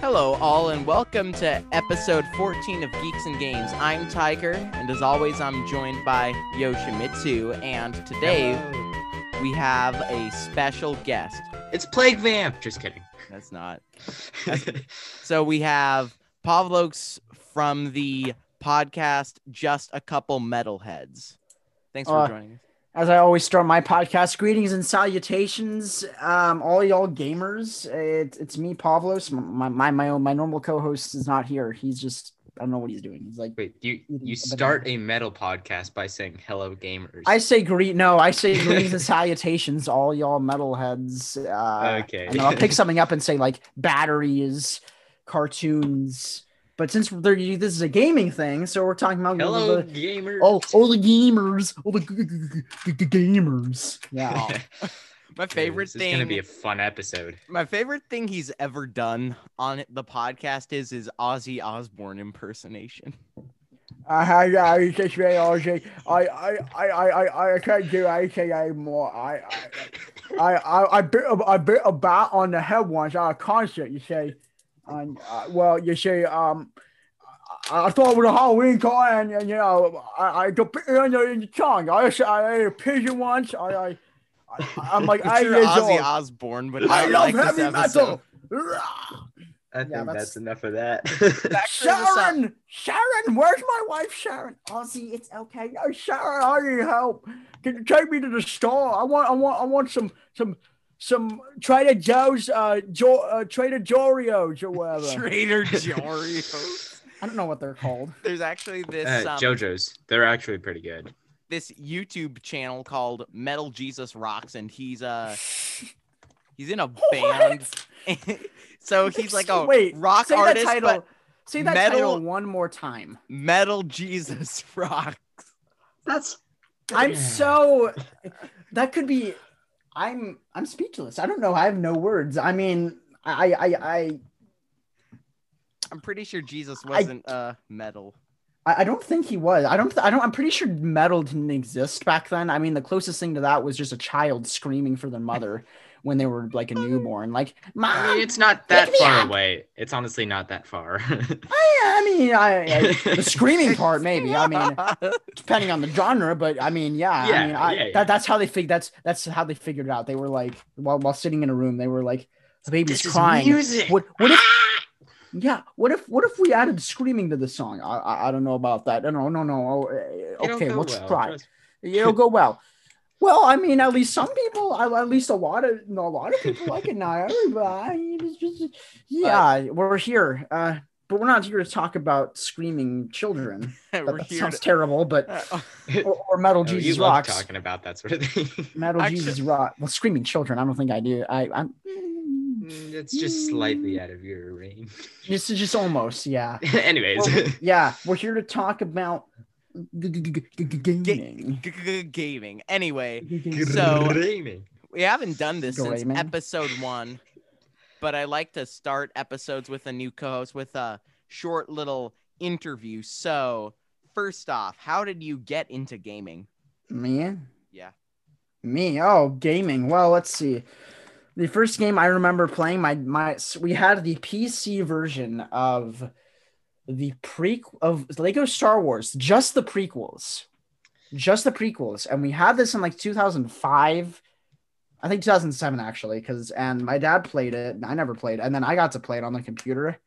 Hello, all, and welcome to episode 14 of Geeks and Games. I'm Tiger, and as always, I'm joined by Yoshimitsu. And today we have a special guest. It's Plague Vamp. Just kidding. That's not. So we have Pavlos from the podcast Just a Couple Metalheads. Thanks for Uh, joining us. As I always start my podcast, greetings and salutations, um, all y'all gamers. It, it's me, Pavlos. My my my own my normal co-host is not here. He's just I don't know what he's doing. He's like Wait, you you start a metal podcast by saying hello gamers. I say greet. No, I say greetings and salutations, all y'all metalheads. Uh, Okay. and I'll pick something up and say like batteries, cartoons. But since they're, this is a gaming thing, so we're talking about hello the, gamers. all, all the gamers, all the g- g- g- g- g- gamers. Yeah. My favorite this is thing. gonna be a fun episode. My favorite thing he's ever done on the podcast is his Ozzy Osbourne impersonation. I had I just realized I I I I I I can't do anything anymore. I I I I bit a- I bit a bat on the head once at a concert. You say, and uh, well, you say um. I I thought it was a Halloween car, and, and you know, I, I got bit in the, in the tongue. I, I ate a pigeon once. I, I, I I'm like It's eight years Ozzy old. Osbourne, but I I, love like heavy episode. metal. I Yeah, think that's- that's enough of that. Back to the sub- Sharon, Sharon, where's my wife, Sharon? Ozzy, it's okay. Oh, Sharon, I need help. Can you take me to the store? I want, I want, I want some, some, some Trader Joe's, uh, jo- uh Trader Jorios or whatever. Trader Joe's. I don't know what they're called. There's actually this uh, um, JoJo's. They're actually pretty good. this YouTube channel called Metal Jesus Rocks, and he's uh he's in a band. so he's like a Wait, rock say artist, that title. but say that metal- title one more time. Metal Jesus Rocks. That's I'm so. That could be. I'm. I'm speechless. I don't know. I have no words. I mean, I. I. I. I'm pretty sure Jesus wasn't uh metal. I I don't think he was. I don't. I don't. I'm pretty sure metal didn't exist back then. I mean, the closest thing to that was just a child screaming for their mother when they were like a newborn. Like, mom. I mean, it's not that far up." away. It's honestly not that far. I, I mean, I, I- the screaming part maybe. I mean, depending on the genre, but I mean, yeah. I Yeah, mean, I, yeah, yeah. That, that's how they fig. That's that's how they figured it out. They were like, while while sitting in a room, they were like, the baby's this is crying. music. What what if? Yeah. What if what if we added screaming to the song? I I, I don't know about that. No no no. Oh, eh, okay, let's well, try. trust It'll go well. Well, I mean, at least some people, at least a lot of, no, a lot of people like it. Not everybody. It's just, yeah, we're here, uh, but we're not here to talk about screaming children. That, that sounds To, terrible, but uh, or, or metal Oh, you Jesus love rocks. talking about that sort of thing. Metal Actually- Jesus rock. Well, screaming children. I don't think I do. I, I'm. Mm, it's just slightly out of your range. This is just almost, yeah. Anyways, Well, yeah, we're here to talk about gaming. g- g- gaming. Anyway, So- we haven't done this since episode one, but I like to start episodes with a new co-host with a short little interview. So, first off, how did you get into gaming? Me? Yeah. Me? Oh, gaming. Well, let's see. The first game I remember playing, my my we had the PC version of the pre of Lego Star Wars, just the prequels, just the prequels, and we had this in like 2005. I think 2007 actually, because and my dad played it, and I never played, and then I got to play it on the computer,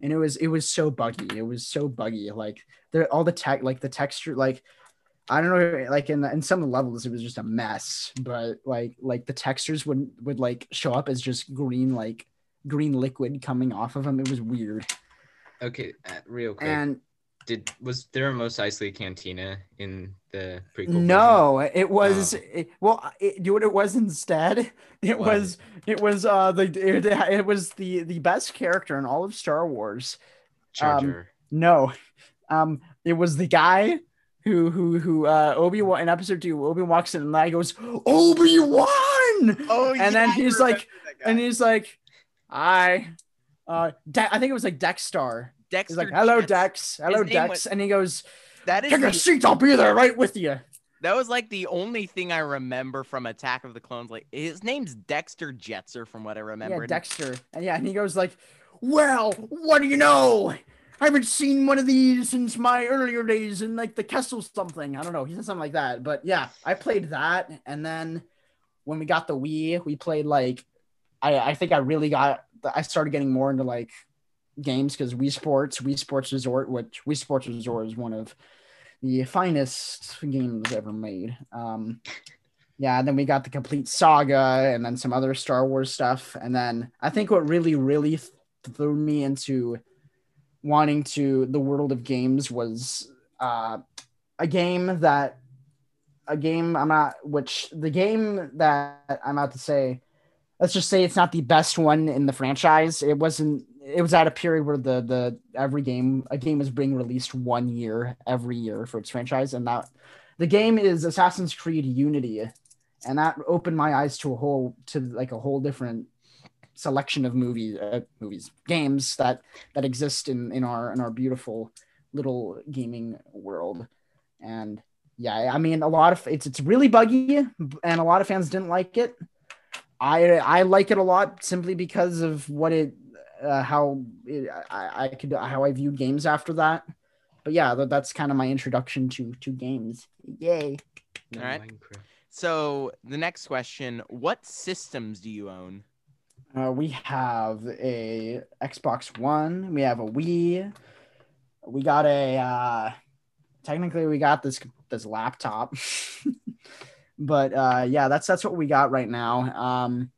and it was it was so buggy. It was so buggy. Like there, all the tech, like the texture, like I don't know, like in in some levels, it was just a mess. But like like the textures would would like show up as just green like green liquid coming off of them. It was weird. Okay, uh, real quick. And Did was there a Mos Eisley Cantina in the prequel? version? no, it was Oh. it, well. It, do what it was instead. It What? was it was uh the it, it was the the best character in all of Star Wars. Jar um, No, um, it was the guy who who who uh Obi Wan in episode two. Obi walks in and I goes Obi Wan. Oh, And then he's like- and he's like, I, uh, De- I think it was like Dexstar. Dexter. He's like, hello, Jets. Dex. Hello, name Dex. was- And he goes, That is take a the- seat. I'll be there right with you. that was like the only thing I remember from Attack of the Clones. Like his name's Dexter Jettster, from what I remember. Yeah, Dexter. And yeah, and he goes like, well, what do you know? I haven't seen one of these since my earlier days in like the Kessel something. I don't know. He said something like that. But yeah, I played that. And then when we got the Wii, we played like, I, I think I really got, I started getting more into like games because Wii Sports, Wii Sports Resort, which Wii Sports Resort is one of the finest games ever made. Um, yeah, then we got the complete saga and then some other Star Wars stuff. And then I think what really, really th- threw me into wanting to the world of games was uh, a game that a game I'm not which the game that I'm about to say let's just say it's not the best one in the franchise. It wasn't it was at a period where the the every game a game is being released one year every year for its franchise and that the game is Assassin's Creed Unity and that opened my eyes to a whole to like a whole different selection of movies uh, movies games that that exist in in our in our beautiful little gaming world. And yeah i mean a lot of it's it's really buggy and a lot of fans didn't like it i i like it a lot simply because of what it uh, how it, I, I could how i view games after that but yeah that, that's kind of my introduction to to games yay All right. Minecraft. So the next question: What systems do you own? Uh, we have a Xbox One. We have a Wii. We got a. Uh, technically, we got this this laptop, but uh, yeah, that's that's what we got right now. Um,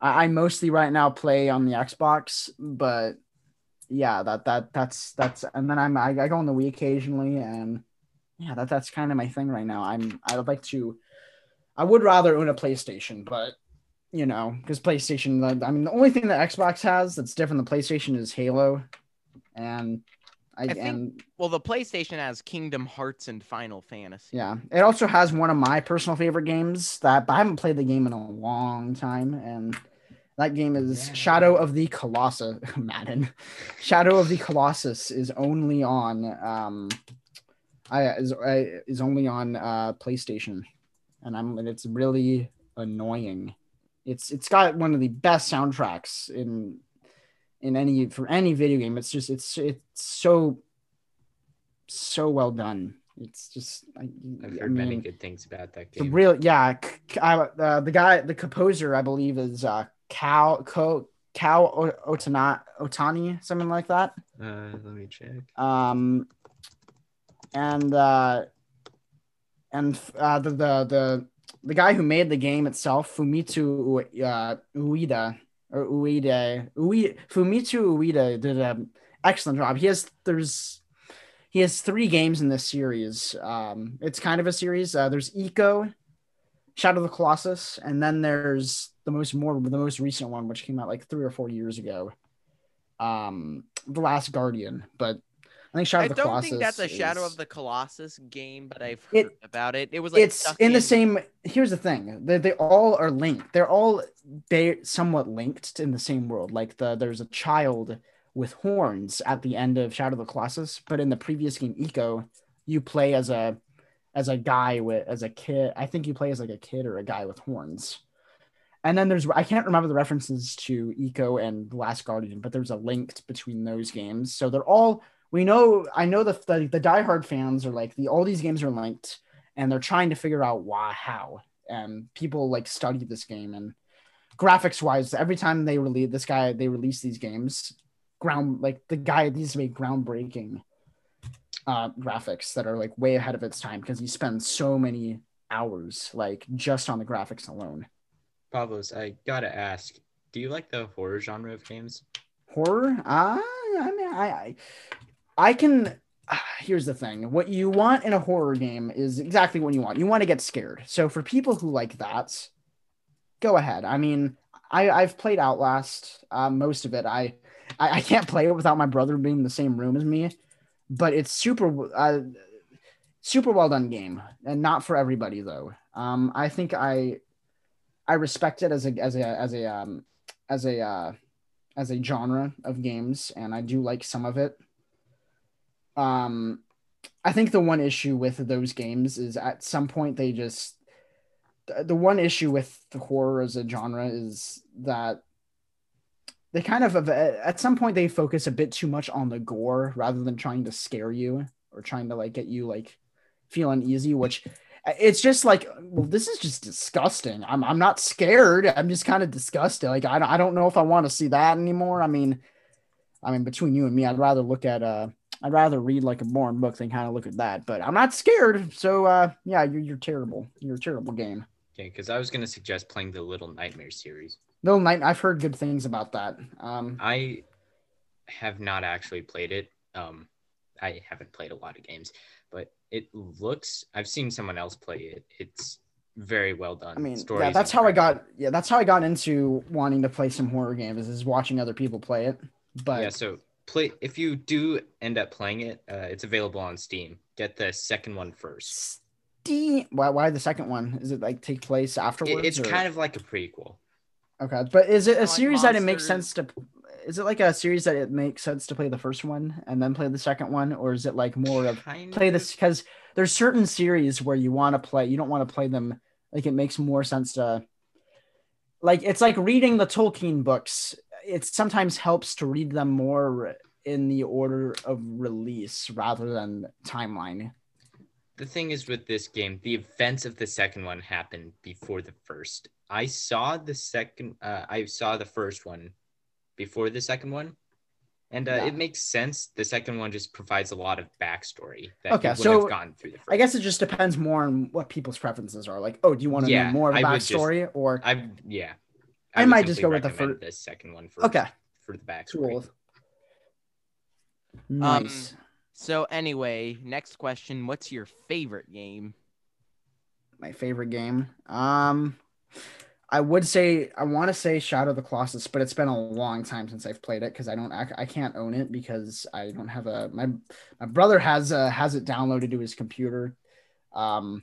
I, I mostly right now play on the Xbox, but yeah, that that that's that's and then I'm I, I go on the Wii occasionally, and yeah, that that's kind of my thing right now. I'm I would like to. I would rather own a PlayStation, but you know, because PlayStation, I mean, the only thing that Xbox has that's different than PlayStation is Halo, and I, I think- and Well, the PlayStation has Kingdom Hearts and Final Fantasy. yeah, it also has one of my personal favorite games that but I haven't played the game in a long time, and that game is Yeah. Shadow of the Colossus. Madden, Shadow of the Colossus is only on um, I is I, is only on uh PlayStation, and I'm and it's really annoying. It's it's got one of the best soundtracks in in any for any video game. It's just it's it's so so well done. It's just I, I've I heard many mean, good things about that the game. real yeah. I, uh, the guy the composer I believe is uh Cal Co Cal O- Otana Otani something like that. uh, let me check. Um, and uh, and uh, the the the the guy who made the game itself, Fumitsu uh, Ueda or Ueda Ui, Fumitsu Ueda did an excellent job. He has there's he has three games in this series. Um, it's kind of a series. Uh, there's Ico, Shadow of the Colossus, and then there's the most more the most recent one, which came out like three or four years ago. Um, The Last Guardian, but I think Shadow I of the don't think that's a Shadow is- of the Colossus game, but I've It- heard about it. It was like it's in the same. Here's the thing: they, they all are linked. They're all they somewhat linked in the same world. Like the there's a child with horns at the end of Shadow of the Colossus, but in the previous game Ico, you play as a as a guy with as a kid. I think you play as like a kid or a guy with horns. And then there's I can't remember the references to Ico and The Last Guardian, but there's a link between those games. So they're all we know. I know the the, the diehard fans are like the all these games are linked, and they're trying to figure out why how. And people like study this game and graphics wise, every time they release this guy, they release these games. Ground like the guy needs to make groundbreaking uh, graphics that are like way ahead of its time because he spends so many hours like just on the graphics alone. Pavlos, I gotta ask, do you like the horror genre of games? horror uh, i mean i i, I can ah, here's the thing. What you want in a horror game is exactly what you want. You want to get scared. So for people who like that go ahead. I mean i i've played outlast uh, most of it. I, I i can't play it without my brother being in the same room as me but it's super uh, super well done game. And not for everybody though. Um i think i i respect it as a as a as a um as a uh as a genre of games and I do like some of it. Um I think the one issue with those games is at some point they just the one issue with the horror as a genre is that they kind of at some point they focus a bit too much on the gore rather than trying to scare you or trying to like get you like feel uneasy which it's just like well this is just disgusting. I'm, I'm not scared. I'm just kind of disgusted. Like I, I don't know if i want to see that anymore. I mean i mean between you and me i'd rather look at uh i'd rather read like a boring book than kind of look at that but i'm not scared so uh yeah you're, you're terrible you're a terrible game Okay, because I was gonna suggest playing the Little Nightmare series. Little Night, I've heard good things about that. Um, I have not actually played it. Um, I haven't played a lot of games, but it looks. I've seen someone else play it. It's very well done. I mean, Story yeah, that's how I got. Yeah, that's how I got into wanting to play some horror games is watching other people play it. But yeah, so play if you do end up playing it, uh, it's available on Steam. Get the second one first. Steam. Why? Why the second one? Is it like take place afterwards? It- it's or- kind of like a prequel. okay. But is it a Like series that it makes sense to? Is it like a series that it makes sense to play the first one and then play the second one, or is it like more of Kind play this because there's certain series where you want to play you don't want to play them like it makes more sense to like it's like reading the tolkien books it sometimes helps to read them more in the order of release rather than timeline the thing is with this game, the events of the second one happened before the first. I saw the second. Uh, I saw the first one before the second one, and uh, Yeah. it makes sense. The second one just provides a lot of backstory that Okay, so have gotten through the first. i guess it just depends more on what people's preferences are like oh do you want to Yeah, know more I just- backstory or I yeah. I would might just go with the recommend fir- the second one for okay for the backstory. cool Um, nice So anyway, next question: What's your favorite game? my favorite game. Um, I would say I want to say Shadow of the Colossus, but it's been a long time since I've played it because I don't I, I can't own it because I don't have a my my brother has uh has it downloaded to his computer. Um,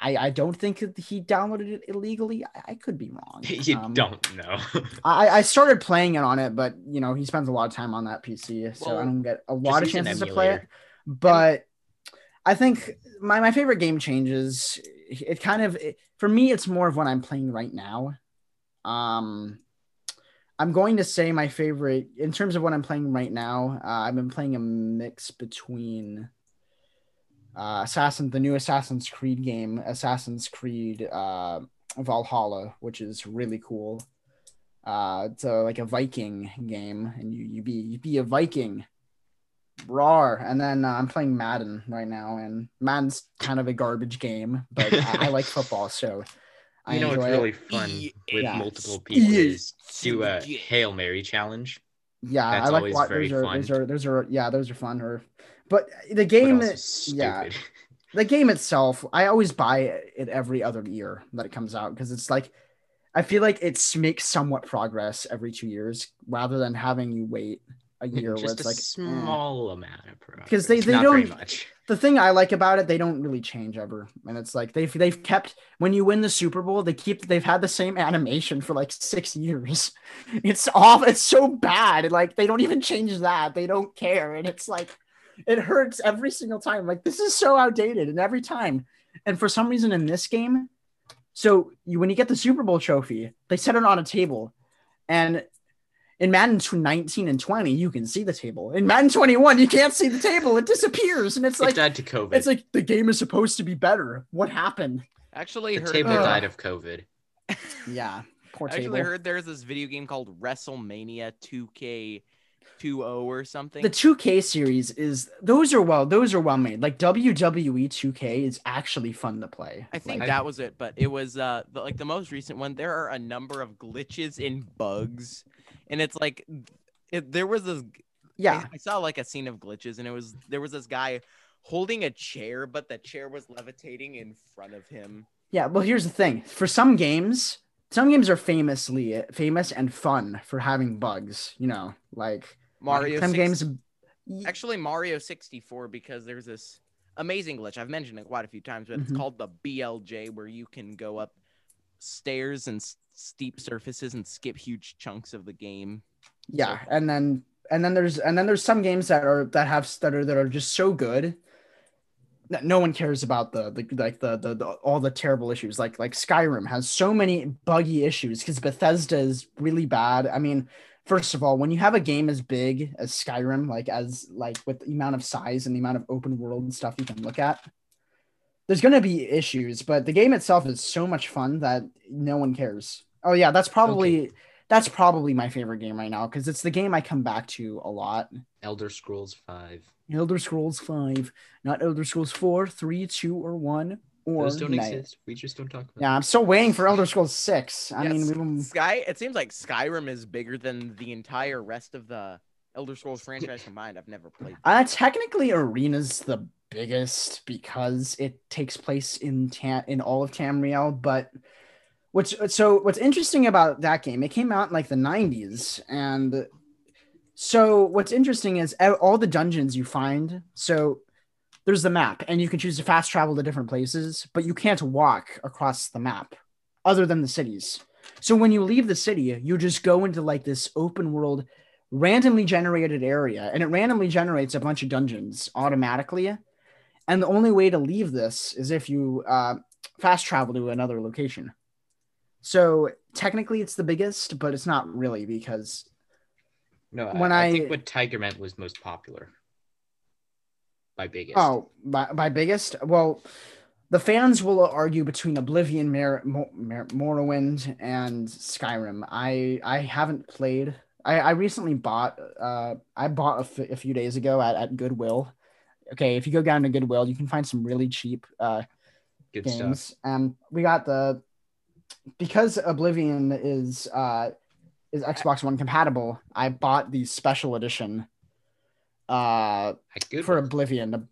I I don't think that he downloaded it illegally. I, I could be wrong. you Um, don't know. I I started playing it on it, but you know he spends a lot of time on that PC, so I don't get a lot of chances to play it but I think my, my favorite game changes. It kind of it, for me, it's more of what I'm playing right now. Um, I'm going to say my favorite in terms of what I'm playing right now. Uh, I've been playing a mix between uh, Assassin, the new Assassin's Creed game, Assassin's Creed uh, Valhalla, which is really cool. Uh, it's a, like a Viking game, and you you be you be a Viking Rawr. And then uh, I'm playing Madden right now, and Madden's kind of a garbage game, but I, I like football, so I you know enjoy what's it. really fun EA with Yeah. multiple people EA. is do a hail mary challenge. Yeah, That's I like always wa- very those are, fun. those are those are yeah, those are fun. Or, but the game, also yeah. the game itself, I always buy it every other year that it comes out because it's like I feel like it makes somewhat progress every two years rather than having you wait a year where Just it's a like eh. small amount of progress. 'Cause they- they not don't- much. the thing I like about it, they don't really change ever, and it's like they've they've kept when you win the Super Bowl, they keep they've had the same animation for like six years. It's off. It's so bad. Like they don't even change that. They don't care, and it's like it hurts every single time. Like this is so outdated, and every time, and for some reason in this game, so you when you get the Super Bowl trophy, they set it on a table, and in Madden tw- 19 and 20, you can see the table. In Madden 21, you can't see the table. It disappears. And it's it like, died to COVID. it's like the game is supposed to be better. What happened? Actually, the heard table Ugh. died of COVID. Yeah, poor I table. actually heard there's this video game called WrestleMania 2K 20 or something. the 2K series is those are well, those are well made. Like WWE 2K is actually fun to play. I think Like, that was it, but it was uh the, like the most recent one. There are a number of glitches and bugs, and it's like it, there was this. yeah, I, I saw like a scene of glitches, and it was there was this guy holding a chair, but the chair was levitating in front of him. yeah. Well, here's the thing: for some games, some games are famously famous and fun for having bugs. You know, like Mario. some 6 games. actually Mario 64 because there's this amazing glitch. I've mentioned it quite a few times, but Mhm. it's called the BLJ, where you can go up stairs and s- steep surfaces and skip huge chunks of the game. yeah and then and then there's and then there's some games that are that have that are that are just so good that no one cares about the, the like the, the the all the terrible issues like like skyrim has so many buggy issues because bethesda is really bad i mean first of all, when you have a game as big as Skyrim, like as like with the amount of size and the amount of open world and stuff you can look at, there's gonna be issues. But the game itself is so much fun that no one cares. Oh yeah, that's probably that's probably my favorite game right now because it's the game I come back to a lot. Elder Scrolls Five. Elder Scrolls Five, not Elder Scrolls Four, Three, Two, or One. Or Those don't Night. exist. We just don't talk about. Yeah, I'm still waiting for Elder Scrolls Six. I Yes, mean, we don't- Sky. It seems like Skyrim is bigger than the entire rest of the Elder Scrolls franchise combined. I've never played. Uh, technically, Arena's the biggest because it takes place in Tam- in all of Tamriel. But what's so what's interesting about that game? It came out in like the '90s, and so what's interesting is all the dungeons you find. So there's the map, and you can choose to fast travel to different places, but you can't walk across the map, other than the cities. So when you leave the city, you just go into like this open world randomly generated area and it randomly generates a bunch of dungeons automatically and the only way to leave this is if you uh, fast travel to another location so technically it's the biggest but it's not really because No, When I, I I- think what Tiger meant was most popular. Biggest. oh by, by biggest well the fans will argue between oblivion Mer- Mo- Mer- morrowind and skyrim i i haven't played i i recently bought uh i bought a, f- a few days ago at, at goodwill okay if you go down to goodwill you can find some really cheap uh Good stuff. games. And we got the because Oblivion is uh is Xbox One compatible. I bought the special edition uh I good. for Oblivion to,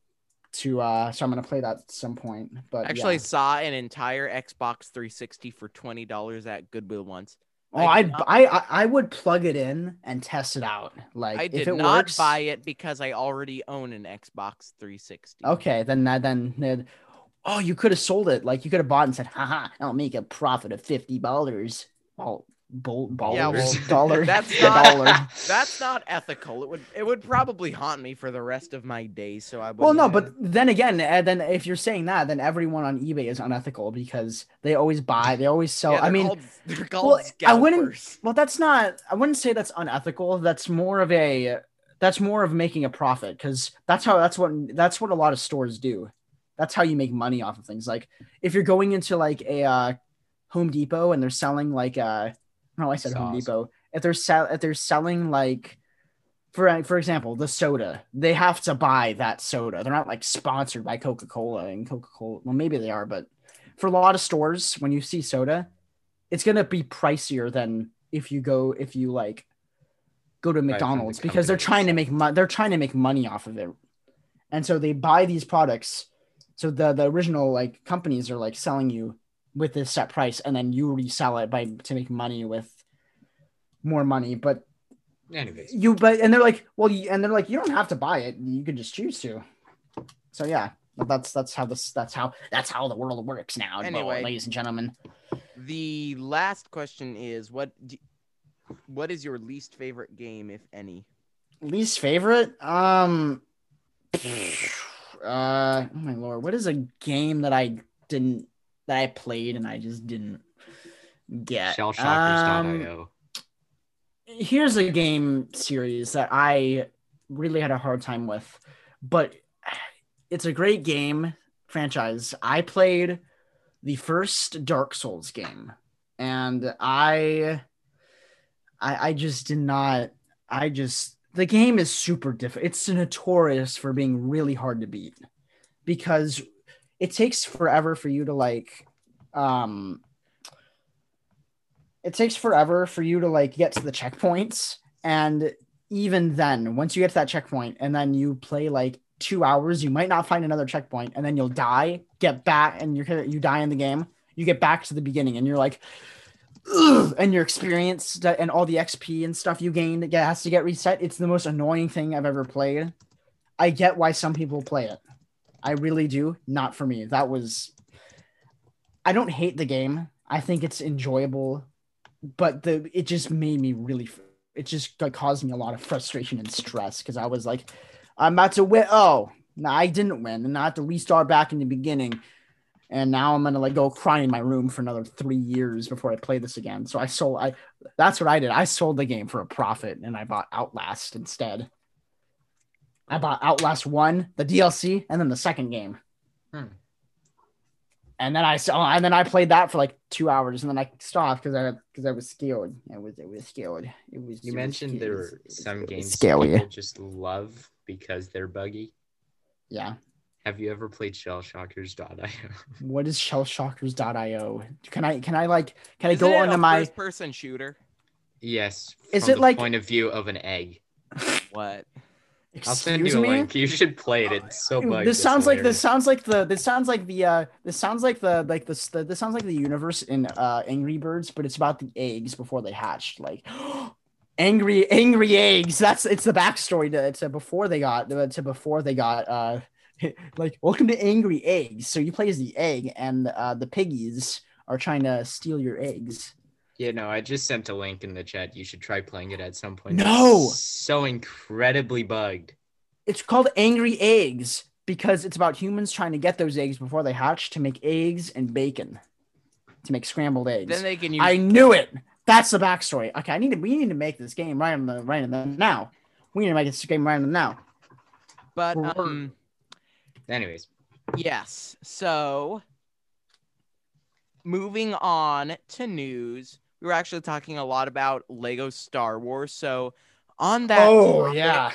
to uh so I'm gonna play that at some point. But I actually yeah. saw an entire Xbox 360 for twenty dollars at Goodwill once. oh I I, did not- I I I would plug it in and test it out. Like I if did it not works, buy it because I already own an Xbox 360. Okay, then that then, then oh you could have sold it. Like you could have bought and said, haha, I'll make a profit of fifty dollars. Well, bol- Yeah, dollars, well, dollar, that's not- dollar. That's not ethical. It would it would probably haunt me for the rest of my days. So I would. Well, no, but then again, and then if you're saying that, then everyone on eBay is unethical because they always buy, they always sell. Yeah, I mean, called, they're called well, I wouldn't- scalpers. well, that's not. I wouldn't say that's unethical. That's more of a. That's more of making a profit because that's how. That's what. That's what a lot of stores do. That's how you make money off of things. Like if you're going into like a uh, Home Depot and they're selling like uh, no, I said Home Depot. If they're sell, if they're selling like. For, for example, the soda, they have to buy that soda. They're not like sponsored by Coca Cola and Coca Cola. Well, maybe they are, but for a lot of stores, when you see soda, it's gonna be pricier than if you go if you like go to the McDonald's because they're trying to make money. They're trying to make money off of it, and so they buy these products. So the the original like companies are like selling you with this set price, and then you resell it by to make money with more money. But Anyways, you but and they're like, well, you, and they're like, you don't have to buy it. You can just choose to. So yeah, that's that's how this that's how that's how the world works now, Anyway. ladies and gentlemen. The last question is what d- what is your least favorite game, if any? Least favorite? Um uh oh my lord, what is a game that I didn't that I played and I just didn't get? Um, shellshockers.io. here's a game series that I really had a hard time with, but it's a great game franchise. I played the first Dark Souls game, and I, I, I just did not. I just the game is super difficult. It's notorious for being really hard to beat because it takes forever for you to like, um, it takes forever for you to like get to the checkpoints. And even then once you get to that checkpoint and then you play like two hours you might not find another checkpoint and then you'll die get back and you're you die in the game. You get back to the beginning and you're like Ugh, and your experience and all the xp and stuff you gained has to get reset. It's the most annoying thing i've ever played. I get why some people play it i really do not for me that was i don't hate the game i think it's enjoyable but the it just made me really it just caused me a lot of frustration and stress because I was like, I'm about to win. Oh, no, I didn't win, and I have to restart back in the beginning. And now I'm gonna like go cry in my room for another three years before I play this again. So I sold I That's what I did. I sold the game for a profit and I bought Outlast instead. I bought Outlast 1, the DLC, and then the second game. Hmm. And then I saw and then I played that for like two hours and then I stopped because I because I was scared. It was it was scared. It was You it mentioned scared. there were some was games scary. people just love because they're buggy. Yeah. Have you ever played Shellshockers.io? What is shellshockers.io? Can I can I like can I Isn't go it onto a my first-person shooter? yes. Is it the like- point of view of an egg? What? I'll send excuse you a me? link. You should play it. It's so bugged. this sounds like this sounds like the this sounds like the uh this sounds like the like this the, this sounds like the universe in uh Angry Birds, but it's about the eggs before they hatched. Like angry angry eggs. That's it's the backstory to, to before they got to before they got uh like welcome to angry eggs. So you play as the egg, and uh the piggies are trying to steal your eggs. Yeah, no, I just sent a link in the chat. You should try playing it at some point. No! It's so incredibly bugged. It's called Angry Eggs because it's about humans trying to get those eggs before they hatch to make eggs and bacon, to make scrambled eggs. Then they can use I knew it. That's the backstory. Okay, I need to. We need to make this game right in the right in the now. We need to make this game right in the now. but um Anyways, yes. So moving on to news, we were actually talking a lot about Lego Star Wars. So on that oh topic, yeah.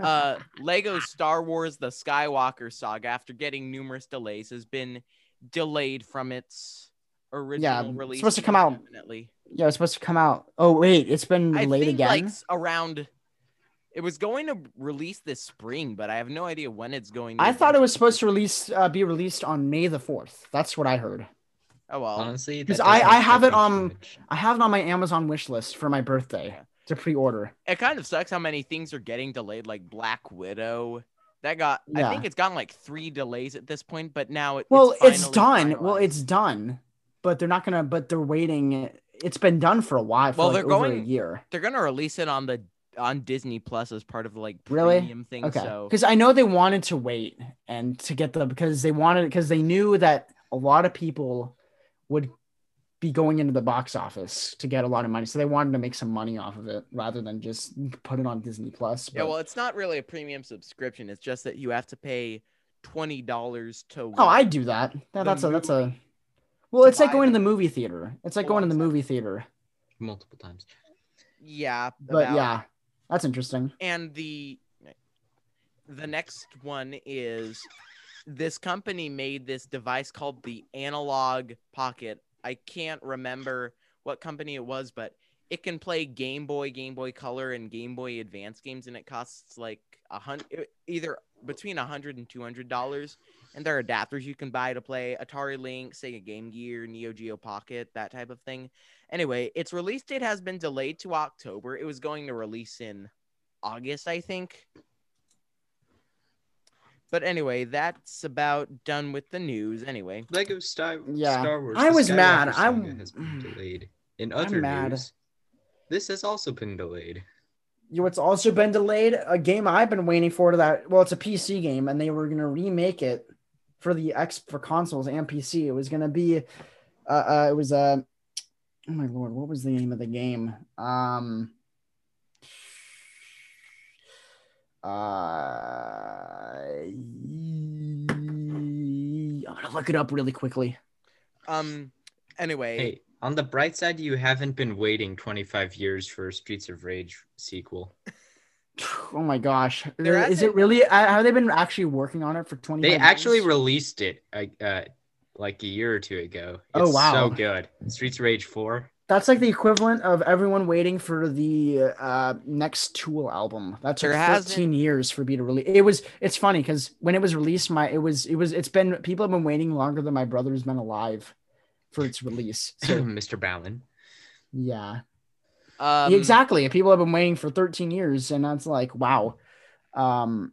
uh Lego Star Wars the Skywalker saga after getting numerous delays has been delayed from its original it's release. supposed to come out Definitely. Yeah, it's supposed to come out. Oh wait, it's been I delayed think again. like around it was going to release this spring, but I have no idea when it's going to I thought it was supposed to release uh, be released on May the fourth. That's what I heard. Oh well. honestly, 'Cause that I- I have it me on- much. I have it on my Amazon wish list for my birthday Yeah. to pre-order. it kind of sucks how many things are getting delayed like black widow that got i think it's gotten like three delays at this point but now it, Well, it's, finally done. Well, it's done, but they're not gonna. But they're waiting. It's been done for a while. For Well, like they're over going- a year. they're gonna release it on the on disney plus as part of the like Really? thing Okay, so because I know they wanted to wait and to get the because they wanted because they knew that a lot of people would be going into the box office to get a lot of money, so they wanted to make some money off of it rather than just put it on Disney Plus. yeah well it's not really a premium subscription it's just that you have to pay $20 to oh, I do that. Yeah, that's a that's a. Well, it's like going to the- the movie theater. It's like going to the movie theater. multiple times. yeah But about- yeah, that's interesting. and the the next one is this company made this device called the analog pocket. I can't remember what company it was but it can play game boy game boy color and game boy advance games and it costs like a hundred either between a hundred and two hundred dollars. And there are adapters you can buy to play atari Lynx sega game gear neo geo pocket that type of thing. Anyway its release date has been delayed to october. It was going to release in August, I think. But anyway, that's about done with the news. Anyway, Lego Star, Yeah. Star Wars. I was Skywalker mad. I'm- has been delayed. In I'm mad. news, this has also been delayed. You know what's also been delayed? A game I've been waiting for to that. Well, it's a PC game, and they were gonna remake it for the X for consoles and PC. It was gonna be, uh, uh it was uh, oh my lord, what was the name of the game? Um, uh, I'm gonna look it up really quickly. um, anyway, Hey, on the bright side, you haven't been waiting 25 years for a Streets of Rage sequel. Oh my gosh, There is hasn't- it really? uh, Have they been actually working on it for twenty? They actually released it uh, uh, like a year or two ago. It's Oh, wow. so good. Streets of Rage 4. That's like the equivalent of everyone waiting for the uh, next Tool album. That took There 13 years for me to release. It was. It's funny because when it was released, my it was it was it's been people have been waiting longer than my brother's been alive for its release. So Mr. Ballin. yeah, um, exactly. People have been waiting for 13 years, and that's like wow. Um,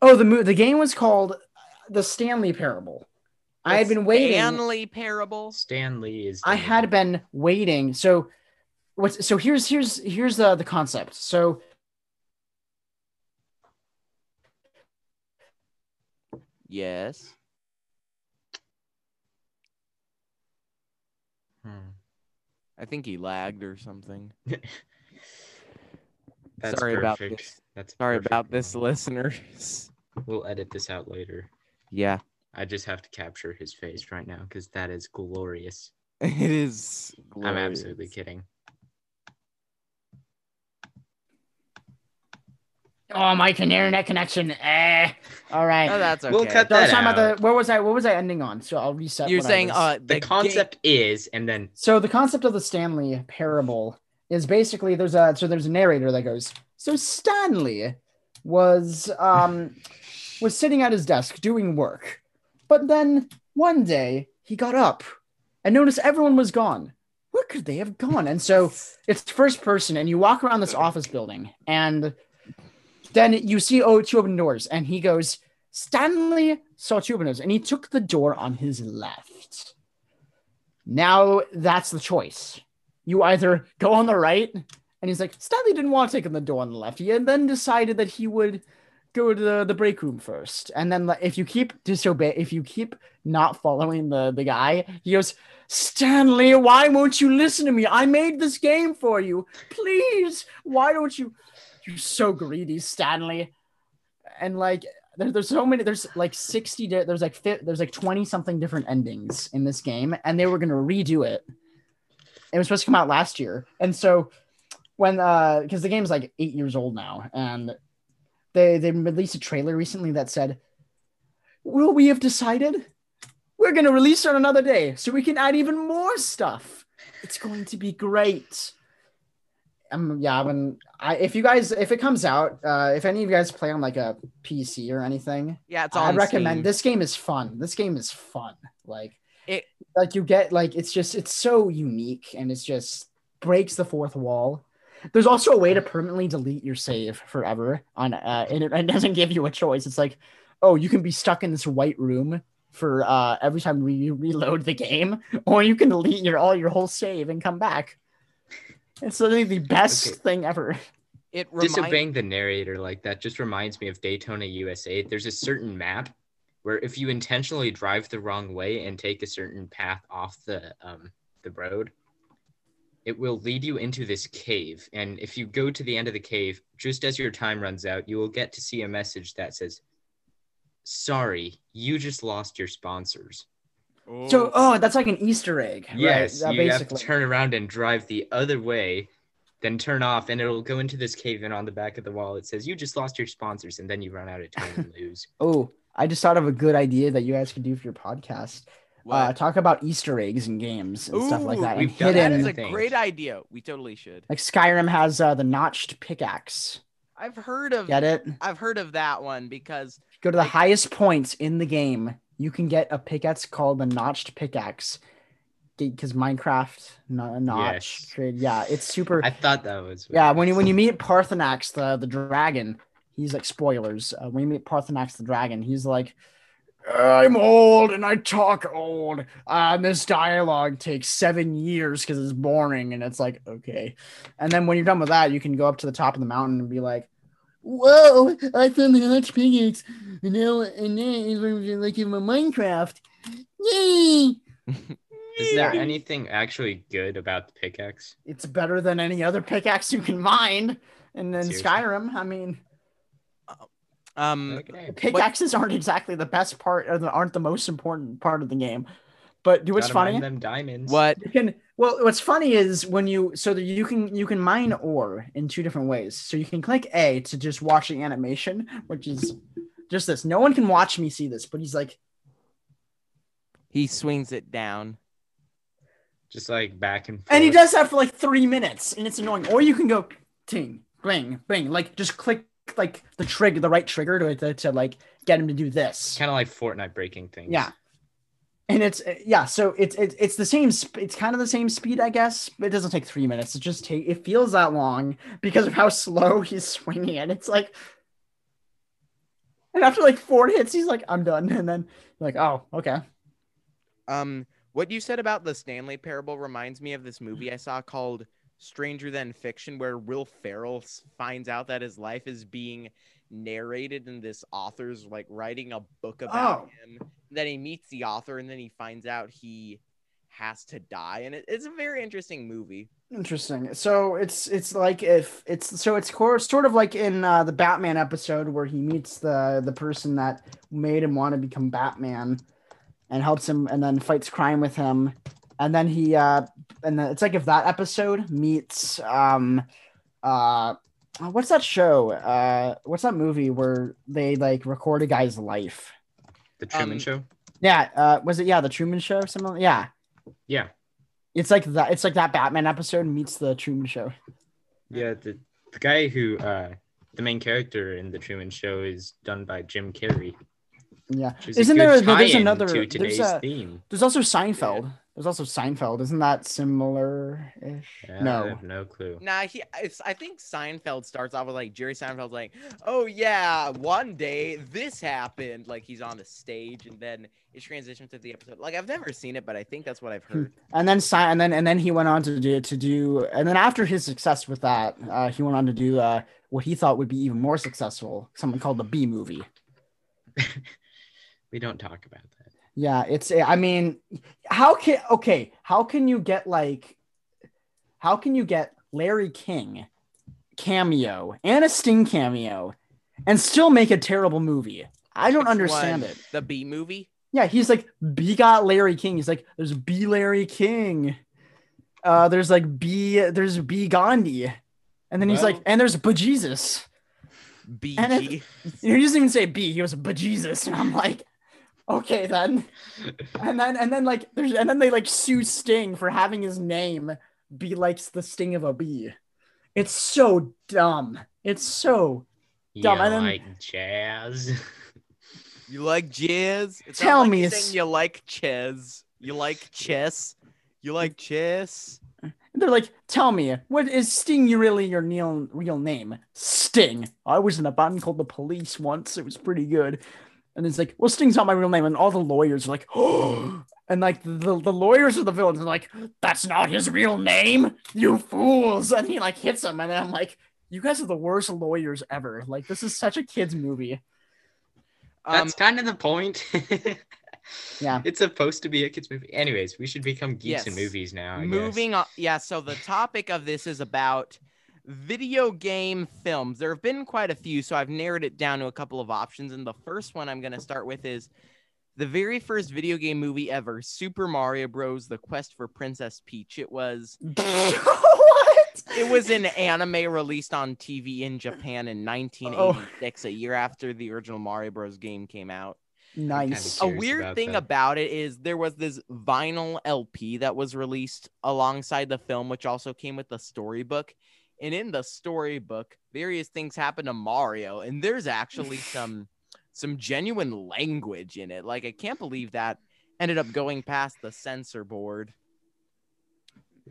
oh, the mo- the game was called the Stanley Parable. I had been waiting. Stanley Parable. Stanley is. I had name. been waiting. So what's so here's here's here's the the concept. So Yes. Hmm. I think he lagged or something. That's Sorry about this. That's Sorry perfect about this, listeners. We'll edit this out later. Yeah, I just have to capture his face right now because that is glorious. it is. I'm absolutely kidding. Oh, my internet connection. Eh. All right. Oh, that's okay. We'll cut So I was that talking about out. the where was I? What was I ending on? So I'll reset. You're saying uh The, ga- concept is, and then So the concept of the Stanley parable is basically there's a so there's a narrator that goes so Stanley was um was sitting at his desk doing work, but then one day he got up and noticed everyone was gone. Where could they have gone? And so it's first person, and you walk around this office building, and then you see oh two open doors, and he goes Stanley saw two open doors, and he took the door on his left. Now that's the choice. You either go on the right, and he's like, Stanley didn't want to take on the door on the left. He had then decided that he would go to the, the break room first. And then like, if you keep disobey, if you keep not following the, the guy, he goes, Stanley, why won't you listen to me? I made this game for you. Please, why don't you? You're so greedy, Stanley. And like, there, there's so many. There's like sixty. di- There's like fi- there's like twenty something different endings in this game, and they were gonna redo it. It was supposed to come out last year, and so when uh, because the game's like eight years old now, and they they released a trailer recently that said, "Will we have decided? We're gonna release it on another day, so we can add even more stuff. It's going to be great." Um, yeah, when I if you guys if it comes out, uh, if any of you guys play on like a PC or anything, Yeah, it's all I recommend Steam. this game is fun. This game is fun. Like It- like you get like it's just it's so unique and it's just breaks the fourth wall. There's also a way to permanently delete your save forever on uh and it, it doesn't give you a choice. It's like, oh, you can be stuck in this white room for uh every time you reload the game, or you can delete your all your whole save and come back. It's literally the best Okay. thing ever. It reminds disobeying the narrator like that just reminds me of Daytona USA. There's a certain map where if you intentionally drive the wrong way and take a certain path off the um the road, it will lead you into this cave. And if you go to the end of the cave, just as your time runs out, you will get to see a message that says, "Sorry, you just lost your sponsors." So oh, that's like an Easter egg. right? Yes, Uh, you have to turn around and drive the other way, then turn off, and it'll go into this cave. And on the back of the wall, it says, "You just lost your sponsors," and then you run out of time and lose. Oh, I just thought of a good idea that you guys could do for your podcast. Uh, talk about Easter eggs and games and stuff like that. And we've done that hidden, is a things. great idea. We totally should. like Skyrim has uh, the notched pickaxe. I've heard of Get it? I've heard of that one because Go to the Like- highest points in the game. You can get a pickaxe called the notched pickaxe. Because Minecraft, no, notch, Yes. created- yeah, it's super. I thought that was Yeah, when you when you meet Paarthurnax, the the dragon, he's like spoilers. Uh, when you meet Paarthurnax the dragon, he's like, "I'm old and I talk old. Uh, and this dialogue takes seven years because it's boring." And it's like, okay. And then when you're done with that, you can go up to the top of the mountain and be like, "Whoa! I found the notch pickaxe, and now and it's like in my Minecraft." Yay! Is there anything actually good about the pickaxe? It's better than any other pickaxe you can mine. And then Seriously? Skyrim, I mean, um Okay. pickaxes aren't exactly the best part or the, aren't the most important part of the game but do what's funny them diamonds. what you can well what's funny is when you so that you can you can mine ore in two different ways so you can click a to just watch the animation which is just this no one can watch me see this but he's like he swings it down. Just like back and forth. and he does that for like three minutes and it's annoying or you can go ting bing bing like just click like the trigger the right trigger to, to, to like get him to do this kind of like Fortnite breaking things. Yeah. And it's yeah, so it's it's it's the same. Sp- it's kind of the same speed, I guess. But it doesn't take three minutes. It just take. It feels that long because of how slow he's swinging it. It's like, and after like four hits, he's like, "I'm done." And then like, "Oh, okay." Um what you said about the Stanley parable reminds me of this movie I saw called Stranger Than Fiction where Will Ferrell finds out that his life is being narrated and this author's like writing a book about Oh. him. Then he meets the author and then he finds out he has to die, and it, it's a very interesting movie. Interesting. So it's it's like if it's so it's core sort of like in uh, the Batman episode where he meets the the person that made him want to become Batman, and helps him, and then fights crime with him, and then he uh and then it's like if that episode meets um uh what's that show uh what's that movie where they like record a guy's life The Truman Um, Show. yeah uh was it yeah the Truman Show or something yeah Yeah. it's like that it's like that Batman episode meets the Truman Show Yeah. The the guy who uh the main character in the Truman Show is done by Jim Carrey. yeah is isn't there- there's another- to there's a- theme? There's also Seinfeld. There's also Seinfeld. Isn't that similar ish? Yeah, I no. have no clue. Nah, he. It's, I think Seinfeld starts off with like Jerry Seinfeld's like, "Oh yeah, one day this happened." Like he's on the stage, and then it transitions to the episode. Like I've never seen it, but I think that's what I've heard. And then Si- and then and then he went on to do to do and then after his success with that, uh, he went on to do uh, what he thought would be even more successful, something called the B movie. We don't talk about that. Yeah, it's I mean, how can okay, how can you get like how can you get Larry King cameo and a Sting cameo and still make a terrible movie? I don't Which understand it. The B movie. Yeah, he's like B got Larry King. He's like, there's B Larry King. Uh, there's like B, there's B Gandhi, and then he's like, and there's bejesus. BG. He doesn't even say B. He was bejesus, and I'm like, okay then. And then and then like there's and then they like sue Sting for having his name be like the sting of a bee. It's so dumb. It's so dumb. You Dumb, and then- like jazz? You like jazz? It sounds Tell like me you're it's- you like chess. You like chess. You like chess. They're like, tell me, what is Sting you really your real, real name? Sting. I was in a band called the Police once. It was pretty good. And it's like, well, Sting's not my real name. And all the lawyers are like, oh. And like the, the lawyers of the villains are like, that's not his real name, you fools. And he like hits them. And I'm like, you guys are the worst lawyers ever. Like, this is such a kid's movie. Um, That's kind of the point. Yeah. It's supposed to be a kids movie. Anyways, we should become geeks in movies now. I guess. Moving on. Yeah, so the topic of this is about video game films. There have been quite a few, so I've narrowed it down to a couple of options. And the first one I'm going to start with is the very first video game movie ever Super Mario Bros. The Quest for Princess Peach. It was. what? It was an anime released on TV in Japan in 1986, a year after the original Mario Bros. game came out. Nice. a weird about thing that. about it is there was this vinyl LP that was released alongside the film, which also came with the storybook. And in the storybook, various things happen to Mario, and there's actually some some genuine language in it. Like I can't believe that ended up going past the censor board.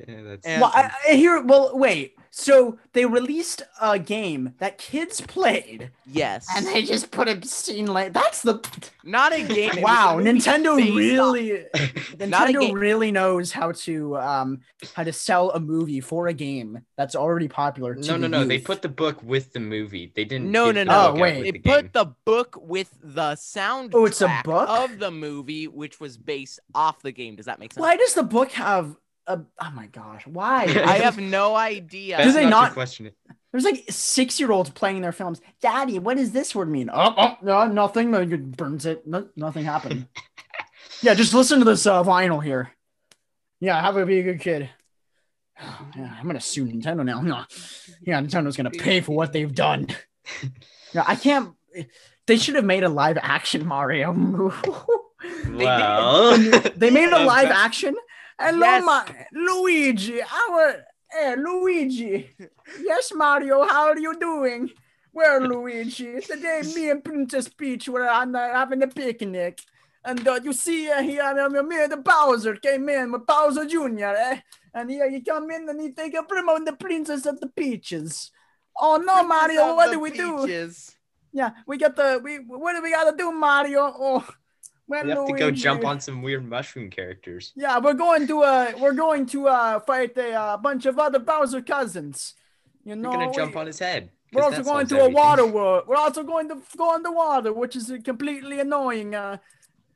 Yeah, that's. And- Well, I, I hear. Well, wait. So they released a game that kids played, Yes, and they just put a scene like that's the not a game. it a wow. Nintendo really, Nintendo really knows how to um how to sell a movie for a game that's already popular. To no, no, the no. They put the book with the movie. They didn't. No, give no, the no. Oh, wait. They the put the book with the sound. Oh, it's a book? of the movie, which was based off the game. Does that make sense? Why does the book have a? Oh my gosh! Why? I have no idea. Do they not, not- question it. There's like six year olds playing their films. Daddy, what does this word mean? Oh, oh no, nothing. No, it burns it. No, nothing happened. yeah, just listen to this uh, vinyl here. Yeah, have a be a good kid. Oh, yeah, I'm gonna sue Nintendo now. No. Yeah, Nintendo's gonna pay for what they've done. yeah, I can't. They should have made a live action Mario. Well, they made a live action. Hello, Yes. Ma- Luigi. Our hey, Luigi. Yes, Mario. How are you doing? Well, Luigi, today me and Princess Peach were on uh, having a picnic, and uh, you see uh, here, uh, me and the Bowser came in with Bowser Jr. Eh? And here he come in and he take a promote the Princess of the Peaches. Oh no, Mario! What do we do? Peaches. Yeah, we got the we. What do we gotta do, Mario? Oh, well, we have to go Luigi. jump on some weird mushroom characters. Yeah, we're going to uh we're going to uh fight a uh, bunch of other Bowser cousins. You know, We're gonna jump we, on his head. we're also going solves to a water world. We're also going to go in the water, which is completely annoying. Uh,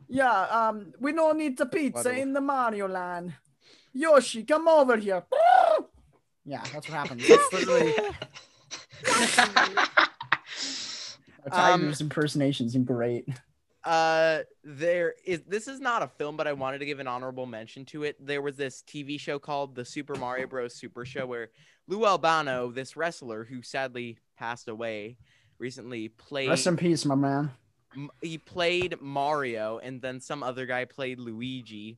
yeah, um, we don't need the pizza Water- in the Mario land. Yoshi, come over here. Yeah, that's what happened. That's literally Tiger's impersonations and great. Uh there is this is not a film but i wanted to give an honorable mention to it there was this tv show called the super mario bros super show where lou albano this wrestler who sadly passed away recently played Rest in peace, my man. he played mario and then some other guy played luigi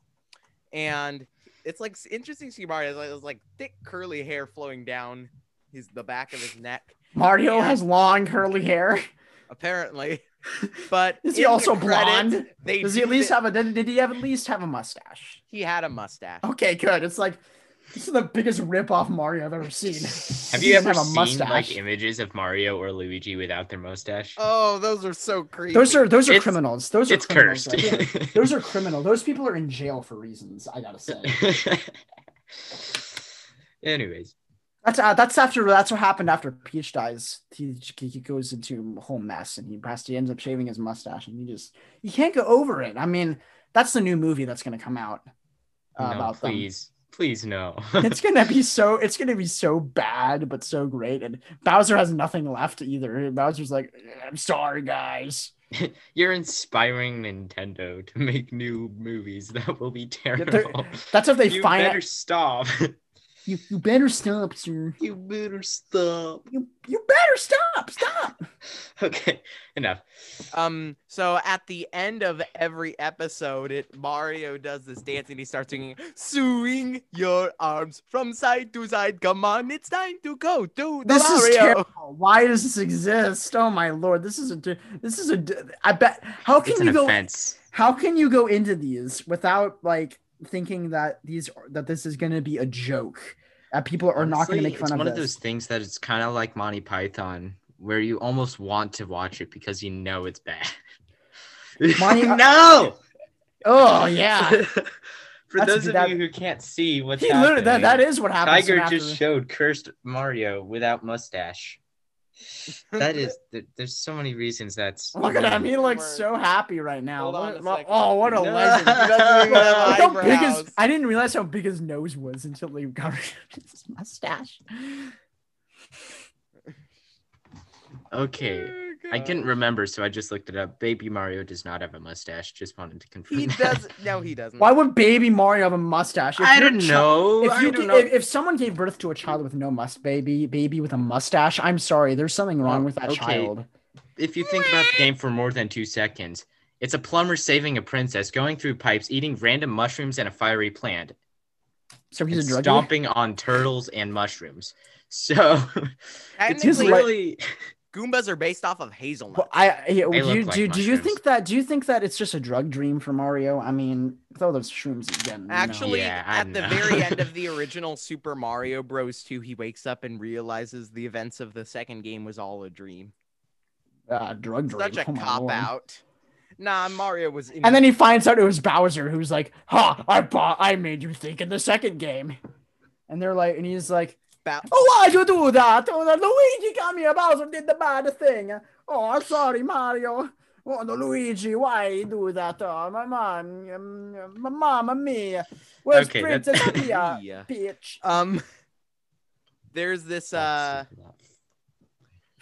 and it's like interesting to see mario like, it's like thick curly hair flowing down his the back of his neck Mario Yeah. has long curly hair. apparently but Is he in the also credits, blonde? they Does he at least thi- have a did, did he have at least have a mustache? he had a mustache Okay, good. It's like this is the biggest rip off Mario I've ever seen. Have you ever have a seen mustache. like images of Mario or Luigi without their mustache? Oh, those are so creepy. Those are those are It's- criminals. Those are it's criminals cursed. right there. Those are criminal. Those people are in jail for reasons. I gotta say. Anyways, That's uh, that's after that's what happened after Peach dies. He, he goes into a whole mess and he has to he ends up shaving his mustache and he just you can't go over it. I mean, that's the new movie that's gonna come out uh, no, about them. please, please no. It's gonna be so it's gonna be so bad but so great and Bowser has nothing left either. Bowser's like, I'm sorry guys. You're inspiring Nintendo to make new movies that will be terrible. That's if they you find better stop. you you better stop, sir. you better stop. You you better stop, stop. Okay, enough. Um, so at the end of every episode, it Mario does this dance and he starts singing, "Swing your arms from side to side. Come on, it's time to go to the This is Mario." terrible. Why does this exist? Oh my lord, this is a this is a I bet how can It's you an go offense. how can you go into these without like thinking that these that this is going to be a joke? That people are not going to make fun it's of It's one this. of those things that it's kind of like Monty Python, where you almost want to watch it because you know it's bad. Monty- uh, no. Oh yeah. For That's- those of that- you who can't see what's He happening, that, that is what happened. Tiger just showed cursed Mario without mustache. That is, there- there's so many reasons that's. Look at him. He looks so happy right now. Hold on Look- a oh, what a No. legend. He doesn't even have Look how big his. I didn't realize how big his nose was until he got rid of his mustache. Okay, Oh, I God. couldn't remember, so I just looked it up. Baby Mario does not have a mustache. Just wanted to confirm. He that. does. No, he doesn't. Why would baby Mario have a mustache? If I your don't chi- know. If I you don't gi- know. if, if someone gave birth to a child with no must baby baby with a mustache, I'm sorry, there's something wrong Well, with that okay. child. if you think about the game for more than two seconds, it's a plumber saving a princess, going through pipes, eating random mushrooms and a fiery plant, So he's and a drug stomping on turtles and mushrooms. So it's his Technically, really Goombas are based off of hazelnuts. Well, I, I do, you, look do, do you think that do you think that it's just a drug dream for Mario? I mean, throw those shrooms again. you know. Actually, Yeah, I at the very end of the original Super Mario Bros. 2, he wakes up and realizes the events of the second game was all a dream. uh, drug dream. Such a oh cop out. Nah, Mario was. In- And then he finds out it was Bowser who's like, "Ha! I bought, I made you think in the second game." And they're like, and he's like, Bow- "Oh, why'd you do that? Oh, Luigi got me. Bowser did the bad thing. Oh, I'm sorry, Mario. Oh, the Luigi, why you do that? Oh, my mom, um, my mama mia. Where's Okay, that's- Princess Pia? Yeah. Peach. Um, there's this. Uh,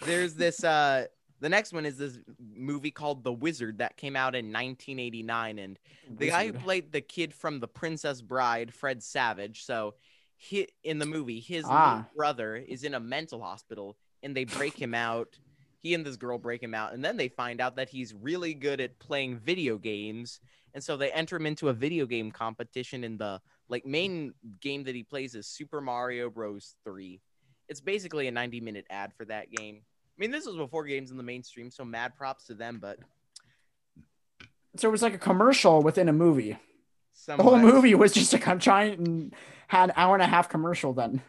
there's this. Uh, the next one is this movie called The Wizard that came out in 1989, and the guy who played the kid from The Princess Bride, Fred Savage. So, he in the movie, his Ah. brother is in a mental hospital, and they break him out. He and this girl break him out, and then they find out that he's really good at playing video games, and so they enter him into a video game competition. And the like main game that he plays is Super Mario Bros. Three. It's basically a 90 minute ad for that game. I mean, this was before games in the mainstream, so mad props to them. But So it was like a commercial within a movie. Some The whole movie was just a com- giant and had an hour and a half commercial. Then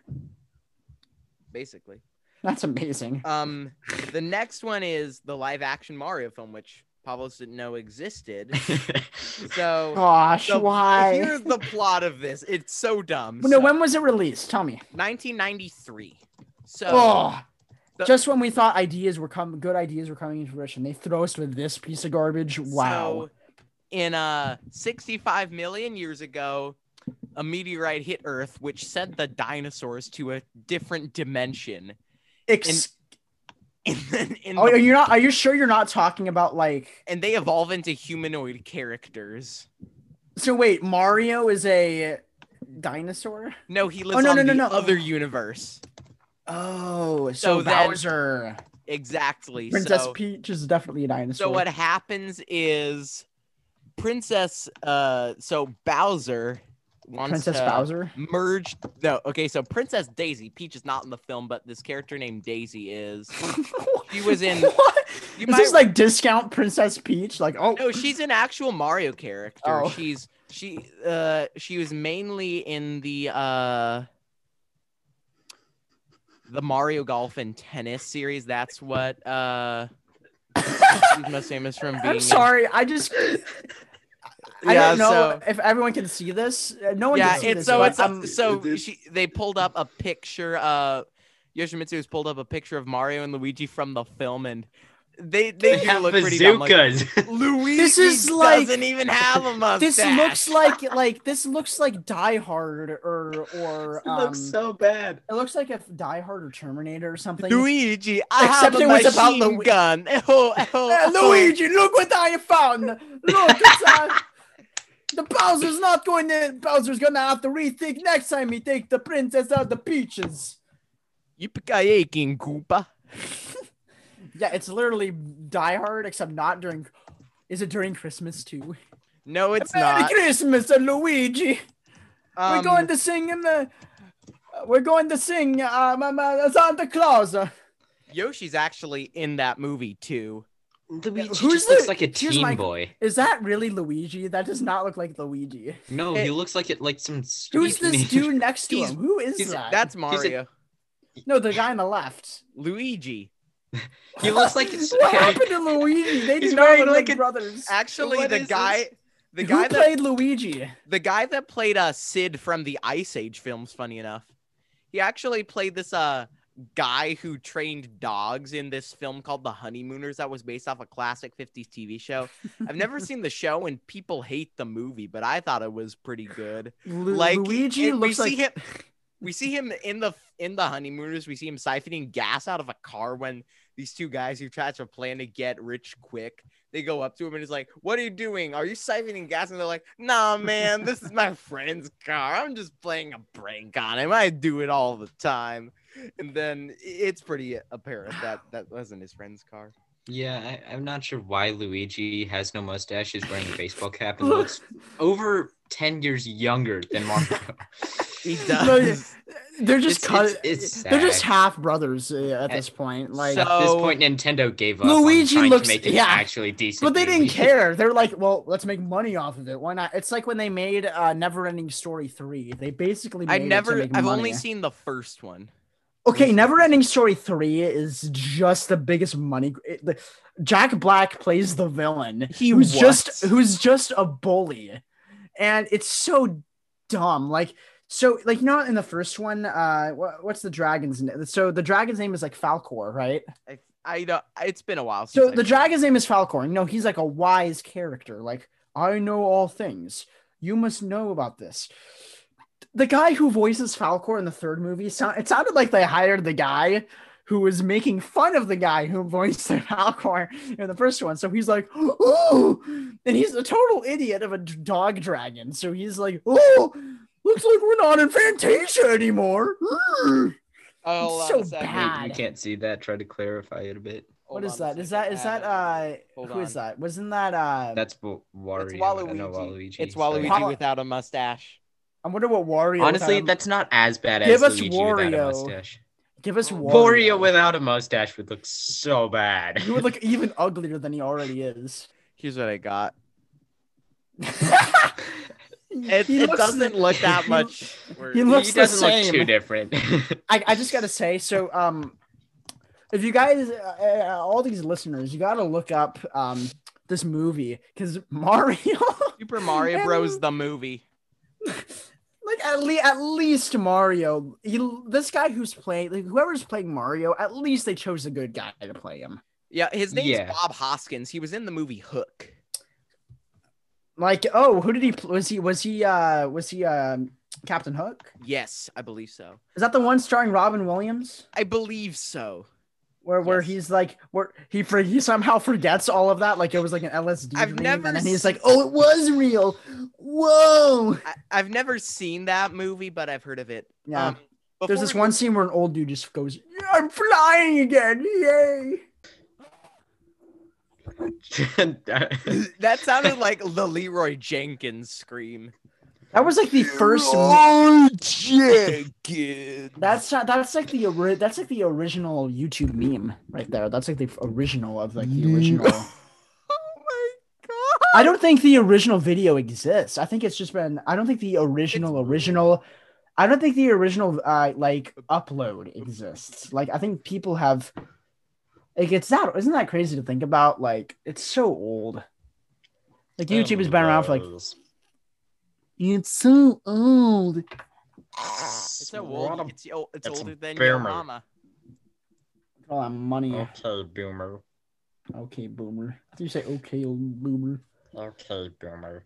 basically. that's amazing. Um, the next one is the live action Mario film, which Pavlos didn't know existed. So, Gosh, the- why? here's the plot of this. It's so dumb. no, So, when was it released? Tell me. 1993. So oh, the- just when we thought ideas were coming, good ideas were coming into fruition, they throw us with this piece of garbage. Wow. So, in uh 65 million years ago, a meteorite hit Earth, which sent the dinosaurs to a different dimension. Ex- And then in oh, the- are you not? Are you sure you're not talking about like? and they evolve into humanoid characters. So wait, Mario is a dinosaur. No, he lives no, on no, no, the no. other universe. Oh, so, So then- Bowser, Exactly. Princess so, Peach is definitely a dinosaur. so what happens is Princess uh so Bowser wants Princess to Bowser? merge no okay so Princess Daisy Peach is not in the film but this character named Daisy is She was in- What? you Is might this like discount Princess Peach? Like, oh, No, she's an actual Mario character. Oh. She's she uh she was mainly in the uh the Mario Golf and Tennis series. That's what uh she's most famous from being. I'm in. sorry. I just. I Yeah, don't know so- if everyone can see this. Uh, No one Yeah, can see it's this. so it's I'm- so she they pulled up a picture uh Yoshimitsu has pulled up a picture of Mario and Luigi from the film and they they, They do have look pretty dumb. Like. Luigi This is like- doesn't even have a mustache. this looks like like this looks like Die Hard or or it um, looks so bad. it looks like if Die Hard or Terminator or something. Luigi, I Except have a it was about machine Lu- gun. Oh, oh, Hey, oh. Luigi, look what I found! Look, it's uh, the Bowser's not going to. Bowser's gonna have to rethink next time he take the princess out the peaches. Yippee King Koopa. Yeah, it's literally Die Hard, except not during. Is it during Christmas too? No, it's Merry not. Christmas, uh, Luigi. we're Um, going to sing in the. uh, we're going to sing um, uh, Santa Claus. Uh, Yoshi's actually in that movie too. Luigi who's just looks the- like a here's teen my- boy. Is that really Luigi? That does not look like Luigi. No, Hey, he looks like it like some. Who's this teenager. dude next to He's- him? Who is that? That's Mario. no, the guy on the left. Luigi. He looks like it's. what happened to Luigi? They He's do not look like like brothers. Actually, What the guy, this? the Who guy that played Luigi? the guy that played uh Sid from the Ice Age films. Funny enough, he actually played this uh guy who trained dogs in this film called The Honeymooners that was based off a classic 50s TV show. I've never seen the show and people hate the movie, but I thought it was pretty good. Lu- like Luigi and looks we like see him we see him in the in the honeymooners we see him siphoning gas out of a car when these two guys who try to plan to get rich quick they go up to him and he's like what are you doing? Are you siphoning gas? And they're like nah man this is my friend's car. I'm just playing a prank on him. I do it all the time. And then it's pretty apparent that that wasn't his friend's car. Yeah, I, I'm not sure why Luigi has no mustache, is wearing a baseball cap, and looks over 10 years younger than Mario. he No, they're just It's- cut. it's- it's they're just half brothers uh, at this point. Like, So- At this point, Nintendo gave up Luigi on looks- to make it yeah. actually decent. but they didn't care. They're like, well, let's make money off of it. Why not? It's like when they made uh, Neverending Story three. They basically. Made i it to never make i've money. only seen the first one Okay, Neverending Story 3 is just the biggest money. it- the- Jack Black plays the villain. He who's just was. who's just a bully. And it's so dumb. Like so like you know in the first one uh what, what's the dragon's name? So the dragon's name is like Falkor, right? I, I don't. It's been a while. Since So I've the seen dragon's name is Falkor. Know, he's like a wise character. Like, I know all things. You must know about this. The guy who voices Falkor in the third movie, sound, it sounded like they hired the guy who was making fun of the guy who voiced Falkor in the first one. So he's like, oh, and he's a total idiot of a dog dragon. So he's like, oh, looks like we're not in Fantasia anymore. Oh, hold so bad. We, we can't see that. Try to clarify it a bit. What hold is that? Is that Uh, uh hold who is on. that? Wasn't that uh That's Wa- Wario. It's I know Waluigi. Waluigi. It's. Waluigi How- without a mustache. I wonder what Wario. Honestly, without that's not as bad as Give as us Luigi without a mustache. give us Wario. Wario. Wario without a mustache would look so bad. He would look even uglier than he already is. Here's what I got. He- It, it doesn't look that much. worse. he looks he doesn't look same. too different. I, I just gotta say, so um, if you guys, uh, uh, all these listeners, you gotta look up um this movie because Mario, Super Mario Bros. the movie. like at least at least Mario, he, this guy who's playing, like, whoever's playing Mario, at least they chose a good guy to play him. Yeah, his name's Yeah. Bob Hoskins. He was in the movie Hook. Like, oh, who did he? Was he? Was he? Uh, was he? Um, Captain Hook. Yes, I believe so. Is that the one starring Robin Williams? I believe so. Where where Yes. he's like where he for he somehow forgets all of that like it was like an LSD I've dream, never and then he's like oh it was real whoa I, I've never seen that movie, but I've heard of it. yeah Um, there's this one scene where an old dude just goes "Yeah, I'm flying again yay that sounded like the Leroy Jenkins scream. that was like the first Oh, Jenkins. that's not that's like the ori- that's like the original YouTube meme right there that's like the original of like the original oh my god. I don't think the original video exists. I think it's just been. I don't think the original original. I don't think the original uh like upload exists. Like I think people have. Like it's that isn't that crazy to think about? Like it's so old. Like YouTube has been around for like. It's so old. It's so old. It's, o- it's That's a older than your mama. Oh, that money. Okay, boomer. Okay, boomer. I think you say okay, old boomer. Okay, boomer.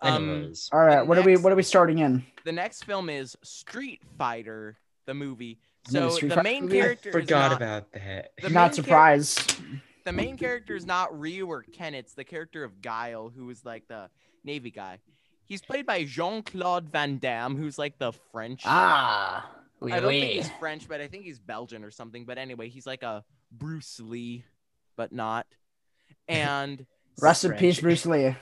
Um, All right, The what are we? What are we starting in? the next film is Street Fighter, the movie. Another So Street the Fighter main movie? I character is forgot not, about that. the main Not char- surprised. the main character is not Ryu or Ken. It's the character of Guile, who is like the Navy guy. He's played by Jean Claude Van Damme, who's like the French. Ah, I don't think he's French, but I think he's Belgian or something. But anyway, he's like a Bruce Lee, but not. And Rest in peace, Bruce Lee.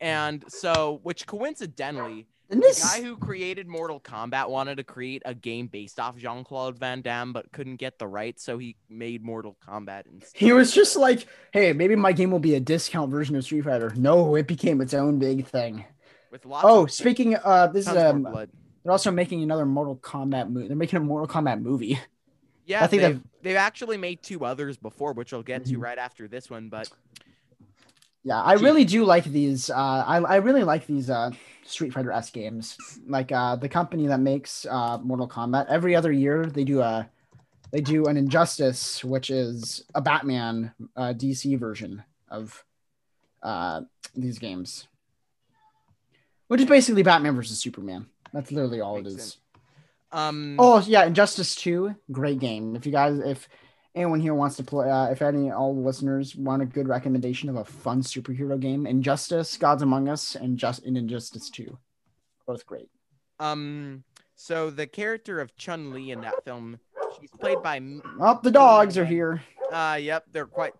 and so, which coincidentally, And the guy who created Mortal Kombat wanted to create a game based off Jean Claude Van Damme, but couldn't get the rights, so he made Mortal Kombat instead. He was just like, hey, maybe my game will be a discount version of Street Fighter. No, it became its own big thing. With lots Oh, of speaking uh this is um they're also making another Mortal Kombat movie. They're making a Mortal Kombat movie. Yeah, I think they've, they've actually made two others before, which I'll get to Mhm. right after this one. But Yeah, I Gee. really do like these uh I, I really like these uh Street Fighter S games. Like uh the company that makes uh Mortal Kombat, every other year they do a they do an Injustice, which is a Batman uh DC version of uh these games. Which is basically Batman versus Superman. That's literally all it Makes is. sense. um, Oh yeah, Injustice Two, great game. If you guys, if anyone here wants to play, uh, if any all the listeners want a good recommendation of a fun superhero game, Injustice, Gods Among Us, and just in Injustice Two, both great. um, so the character of Chun Li in that film, she's played by. Oh, the dogs are here. Uh, yep, they're quite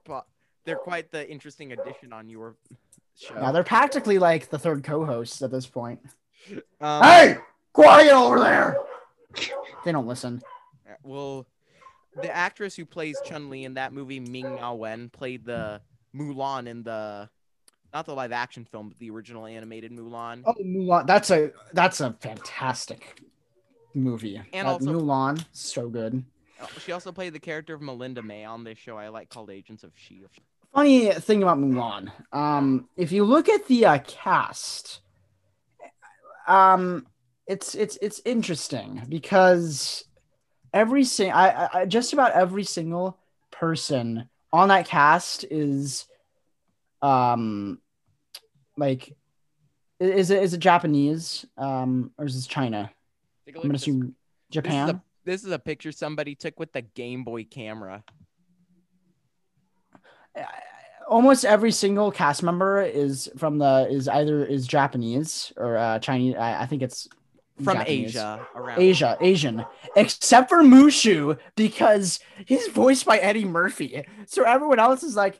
they're quite the interesting addition on your show. Yeah, they're practically like the third co-hosts at this point. um, Hey, quiet over there. They don't listen. Well, the actress who plays Chun Li in that movie, Ming Na Wen, played the Mulan in the not the live action film, but the original animated Mulan. Oh, Mulan. That's a that's a fantastic movie. And That also- Mulan, so good. Uh, She also played the character of Melinda May on this show I like called Agents of Shield. funny thing about Mulan. Um, if you look at the uh, cast, um, it's it's it's interesting because every sing I, I just about every single person on that cast is, um, like, is it is it Japanese um or is this China? I'm gonna at this. assume This is, Japan. a, this is a picture somebody took with the Game Boy camera. almost every single cast member is from the is either is Japanese or uh, Chinese. I, I think it's From Japanese. Asia around Asia, Asian, except for Mushu because he's voiced by Eddie Murphy. So everyone else is like,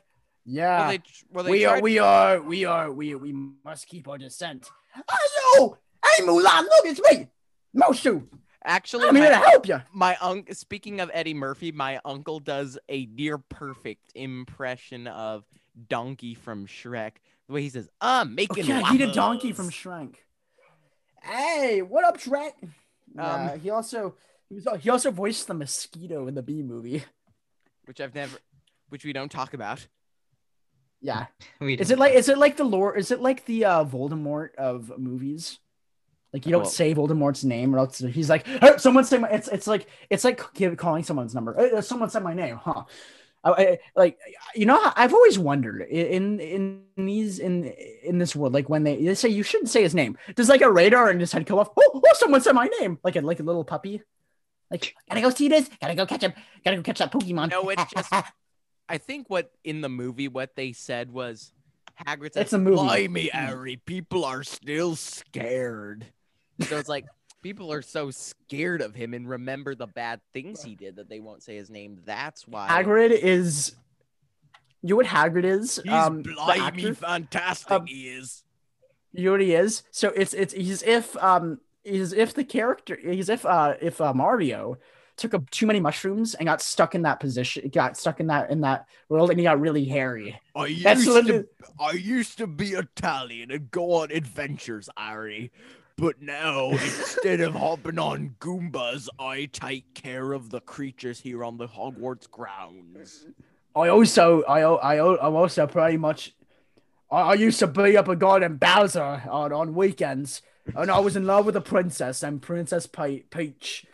Well, yeah, they, well, they we are, tried- we are, we are, we we must keep our descent. I know. Hey Mulan, look, it's me, Mushu. actually I'm here to help you. my uncle speaking of Eddie Murphy, my uncle does a near perfect impression of Donkey from Shrek. The way he says, "I'm making oh, yeah, he did Donkey from Shrek. Hey, what up, Trent? Yeah, Um, he also he was he also voiced the mosquito in the Bee movie. which I've never, which we don't talk about. Yeah, We is it like is it like the lore? Is it like the uh, Voldemort of movies? Like you don't Well- say Voldemort's name, or else he's like, hey, someone say my. It's it's like it's like give- calling someone's number. "Hey, uh, someone said my name, huh? I, I, like you know I've always wondered in in these in in this world like when they, they say you shouldn't say his name. Does like a radar and his head come off oh, oh someone said my name. Like a like a little puppy. Like gotta go see this. Gotta go catch him. Gotta go catch that Pokemon. No it's just I think what in the movie what they said was Hagrid said It's a movie. Blimey, Harry, people are still scared. So it's like people are so scared of him and remember the bad things he did that they won't say his name. That's why Hagrid is you know what Hagrid is He's um, blimey fantastic. Um, he is. You know what he is? So it's it's he's if um he's if the character he's if uh if uh, Mario took up too many mushrooms and got stuck in that position, got stuck in that in that world, and he got really hairy. I That's used literally- to, I used to be Italian and go on adventures, Harry. But now, instead of hopping on Goombas, I take care of the creatures here on the Hogwarts grounds. I also I I I'm also pretty much I, I used to be up a goddamn Bowser on on weekends, and I was in love with a princess and Princess Pe- Peach.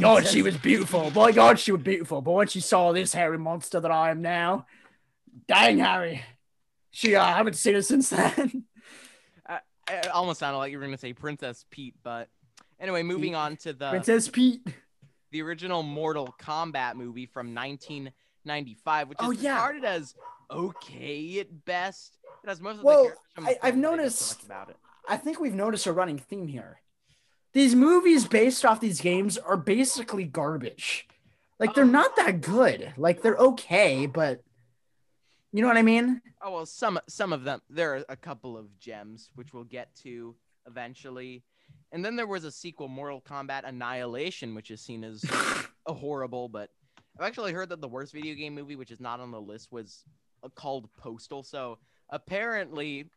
God, she was beautiful. By God, she was beautiful. But when she saw this hairy monster that I am now, dang Harry, she uh, I haven't seen her since then. It almost sounded like you were going to say Princess Pete, but anyway, moving on to the Princess Pete. the original Mortal Kombat movie from 1995, which is Oh, yeah. regarded as okay at best. It has most of Well, the I- the I've film, but they don't noticed- about it. I think we've noticed a running theme here. These movies based off these games are basically garbage. Like they're Um, not that good. Like they're okay, but you know what I mean? Oh well, some some of them. There are a couple of gems which we'll get to eventually, and then there was a sequel, Mortal Kombat Annihilation, which is seen as a horrible. But I've actually heard that the worst video game movie, which is not on the list, was uh, called Postal. So apparently,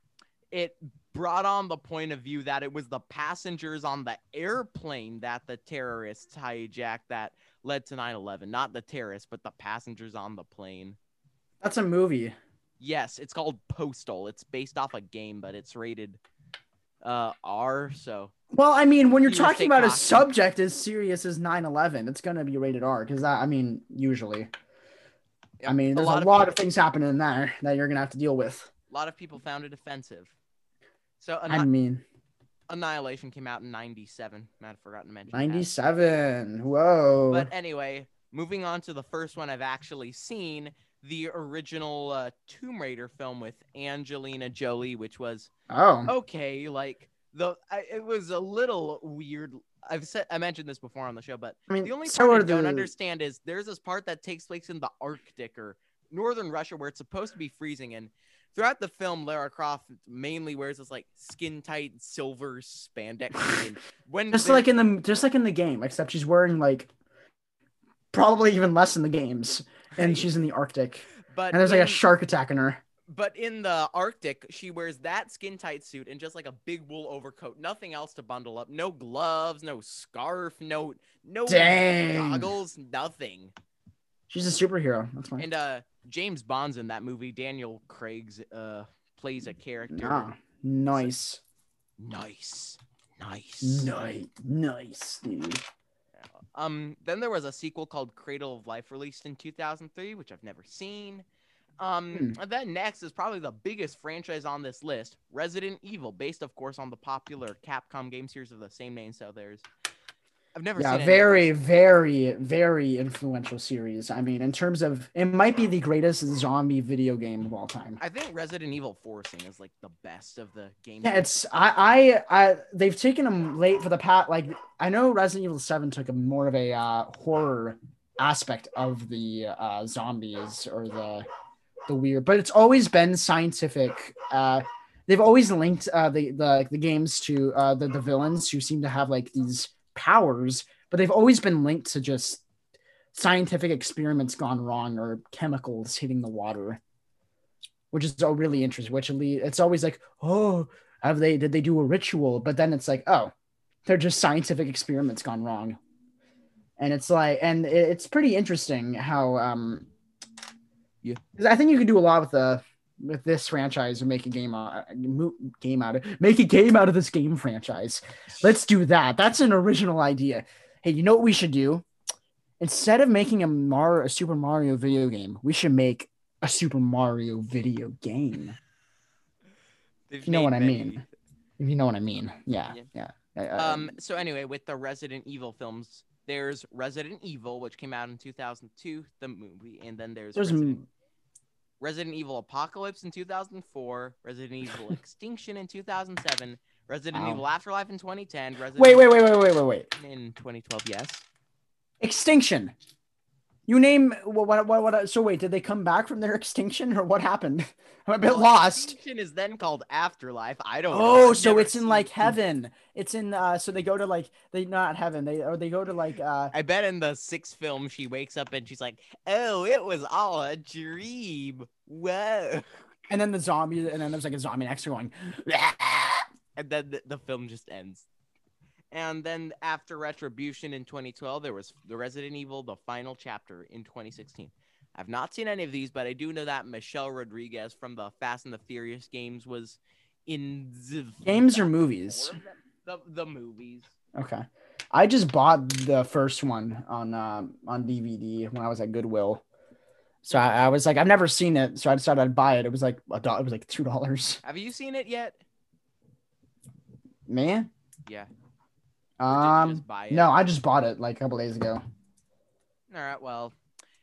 it brought on the point of view that it was the passengers on the airplane that the terrorists hijacked that led to 9/11. Not the terrorists, but the passengers on the plane. That's a movie. Yes, it's called Postal. It's based off a game, but it's rated uh R. So Well, I mean, when you're You talking about a subject as serious as 9/11, it's gonna be rated R because I mean, usually. I mean, there's a lot, of, things happening in there that you're gonna have to deal with. a lot of people found it offensive. So I mean, Annihilation came out in '97. Might have forgotten to mention. 97. Whoa. But anyway, moving on to the first one I've actually seen, the original uh, Tomb Raider film with Angelina Jolie, which was oh, okay. Like the, I, it was a little weird. I've said I mentioned this before on the show, but I mean, the only so part I don't understand is there's this part that takes place in the Arctic or northern Russia where it's supposed to be freezing, and throughout the film, Lara Croft mainly wears this like skin tight silver spandex. when just like in the just like in the game, except she's wearing like probably even less in the games, and she's in the Arctic, but and there's like a shark attacking her. But in the Arctic, she wears that skin tight suit and just like a big wool overcoat, nothing else to bundle up, no gloves, no scarf, no no Dang. goggles, nothing. She's a superhero. That's fine. And uh James Bond's in that movie. Daniel Craig's uh plays a character. Ah, nice, Nice. Nice. nice, nice, dude. Um then there was a sequel called Cradle of Life released in 2003, which I've never seen. Um Hmm. and then next is probably the biggest franchise on this list, Resident Evil, based of course on the popular Capcom game series of the same name. So there's I've never Yeah, very, very, very influential series. I mean, in terms of it might be the greatest zombie video game of all time. I think Resident Evil 4 scene is like the best of the games. Yeah, it's I, I, I they've taken them late for the pat. Like I know Resident Evil Seven took a more of a uh, horror aspect of the uh, zombies or the the weird, but it's always been scientific. Uh, they've always linked uh, the the the games to uh, the the villains who seem to have like these powers, but they've always been linked to just scientific experiments gone wrong or chemicals hitting the water, which is all really interesting. Which it's always like, oh, have they did they do a ritual? But then it's like, oh, they're just scientific experiments gone wrong, and it's like, and it's pretty interesting how um, Yeah. I think you could do a lot with the with this franchise and make a game out game out of make a game out of this game franchise. Let's do that. That's an original idea. Hey, you know what we should do? instead of making a Mar a Super Mario video game, we should make a Super Mario video game. They've You know what I mean. If you know what I mean. Yeah. Yeah. Yeah. Uh, Um. So anyway, with the Resident Evil films, there's Resident Evil, which came out in 2002, the movie, and then there's there's Resident, Resident Evil Apocalypse in 2004, Resident Evil Extinction in 2007, Resident Wow. Evil Afterlife in 2010, Resident wait, wait, wait, wait, wait, wait, wait. In 2012. Yes. Extinction. You name what, what, what, what? So wait, did they come back from their extinction or what happened? I'm a bit Well, lost. Extinction is then called Afterlife. I don't. know. Oh, I've so it's in like heaven. It's in uh so they go to like they not heaven. They or they go to like uh I bet in the sixth film she wakes up and she's like, "Oh, it was all a dream." Whoa. and then the zombie and then there's like a zombie next to going and then the, the film just ends. And then after Retribution in 2012, there was the Resident Evil: The Final Chapter in 2016. I've not seen any of these, but I do know that Michelle Rodriguez from the Fast and the Furious games was in the games or movies. four of them? the the movies. Okay. I just bought the first one on um on DVD when I was at Goodwill. So I, I was like, I've never seen it, so I decided I'd buy it. It was like a dollar. It was like two dollars. Have you seen it yet? Man, Yeah. Or did you um, no, I just bought it like a couple days ago. All right. Well,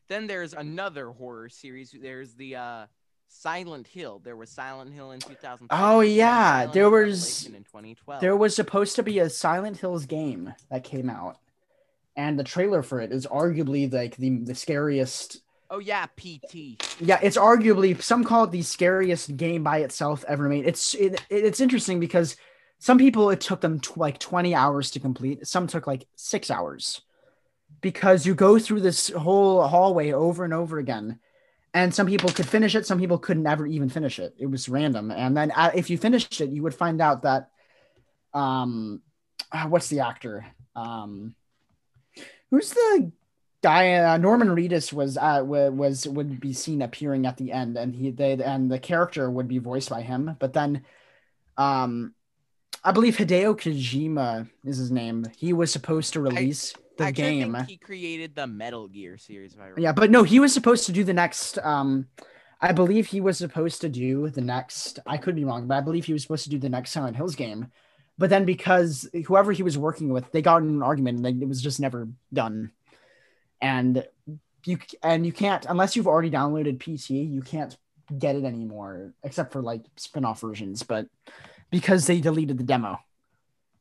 then there's another horror series. There's the uh, Silent Hill. There was Silent Hill in 2000. Oh, yeah, there was- in 2012. There was supposed to be a Silent Hills game that came out, and the trailer for it is arguably like the the scariest. Oh yeah, PT. Yeah, it's arguably some call it the scariest game by itself ever made. It's it, it's interesting because some people it took them tw- like 20 hours to complete. Some took like 6 hours. Because you go through this whole hallway over and over again. And some people could finish it, some people could never even finish it. It was random. And then uh, if you finished it, you would find out that um uh, what's the actor? Um who's the guy uh, Norman Reedus was uh wa- was would be seen appearing at the end and he they and the character would be voiced by him but then um I believe Hideo Kojima is his name. He was supposed to release the Actually, I game. think he created the Metal Gear series. Yeah but no he was supposed to do the next um I believe he was supposed to do the next I could be wrong but I believe he was supposed to do the next Silent Hills game. But then because whoever he was working with they got in an argument and it was just never done. And you and you can't unless you've already downloaded PT you can't get it anymore except for like spin-off versions but because they deleted the demo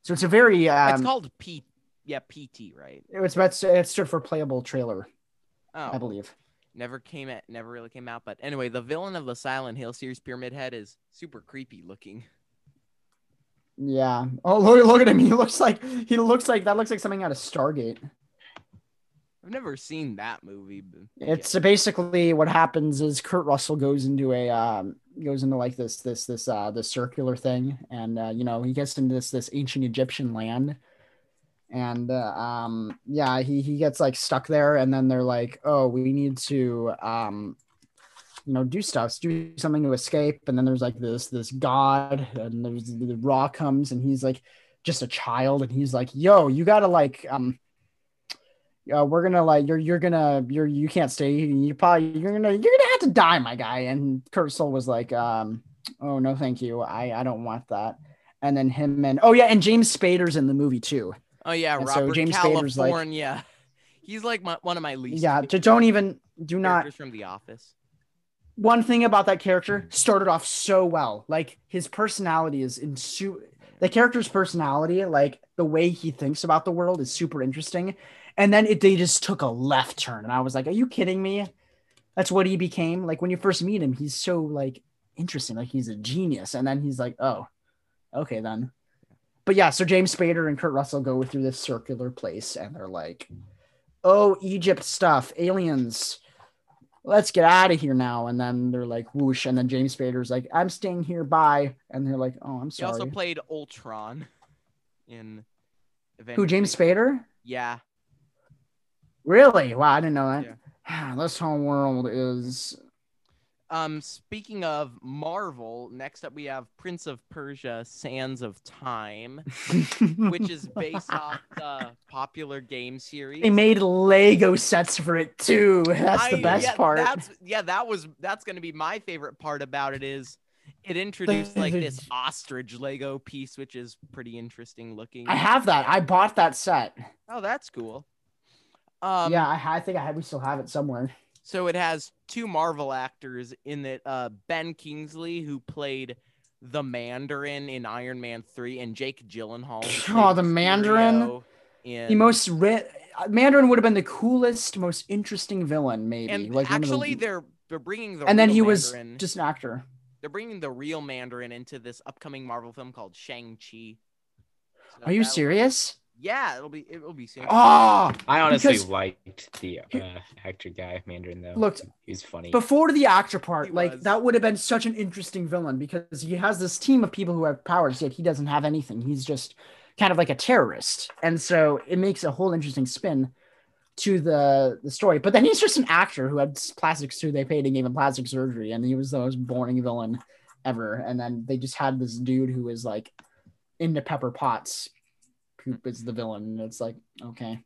so it's a very um, it's called P. Yeah, PT, right? It's about it stood for playable trailer Oh, I believe never came at, never really came out. But anyway, the villain of the Silent Hill series, Pyramid Head, is super creepy looking. yeah oh look, look at him he looks like he looks like that looks like something out of Stargate I've never seen that movie. but- It's basically what happens is Kurt Russell goes into a um, goes into like this this this uh this circular thing, and uh, you know he gets into this this ancient Egyptian land, and uh, um yeah he he gets like stuck there, and then they're like, oh we need to um you know do stuff, do something to escape, and then there's like this this god, and there's the Ra comes, and he's like just a child, and he's like, yo you gotta like um uh, we're gonna like you're you're gonna you're you can't stay you probably you're gonna you're gonna have to die my guy and Kurt Russell was like um oh no thank you I I don't want that and then him and oh yeah and James Spader's in the movie too Oh yeah, And so Robert James Spader's like-. He's like my, one of my least. yeah to don't even do not from The Office. one thing about that character started off so well like his personality is in su- the character's personality like the way he thinks about the world is super interesting and then it they just took a left turn and i was like are you kidding me that's what he became like when you first meet him he's so like interesting like he's a genius and then he's like oh okay then but yeah so james spader and kurt russell go through this circular place and they're like oh egypt stuff aliens let's get out of here now. And then they're like, whoosh. And then James Spader's like, I'm staying here. Bye. And they're like, oh, I'm sorry. He also played Ultron in. Who, James Spader? Yeah. Really? Wow, I didn't know that. Yeah. this whole world is. Um, speaking of Marvel, next up we have Prince of Persia: Sands of Time, which is based off the popular game series. They made Lego sets for it too. That's the best yeah, part. That's yeah, that was that's gonna be my favorite part about it is it introduced like this ostrich Lego piece, which is pretty interesting looking. I have that. I bought that set. oh, that's cool. Um, yeah, I, I think I have, we still have it somewhere. So it has two Marvel actors in it. Uh, Ben Kingsley, who played the Mandarin in Iron Man Three, and Jake Gyllenhaal. Oh, the Mandarin? In... The most ri- Mandarin would have been the coolest, most interesting villain, maybe. and like of the- actually, they're they're bringing the and then real he was just an actor. they're bringing the real Mandarin into this upcoming Marvel film called Shang Chi. So Are you serious? Yeah, it'll be it'll be soon. Oh, I honestly Because- liked the uh, actor guy Mandarin though. Looked- he's funny. before the actor He part, like was. that would have been such an interesting villain because he has this team of people who have powers, yet he doesn't have anything. He's just kind of like a terrorist, and so it makes a whole interesting spin to the the story. But then he's just an actor who had plastic surgery. They paid and gave him plastic surgery, and he was the most boring villain ever. And then they just had this dude who was like into Pepper Potts, who is the villain. And it's like, okay,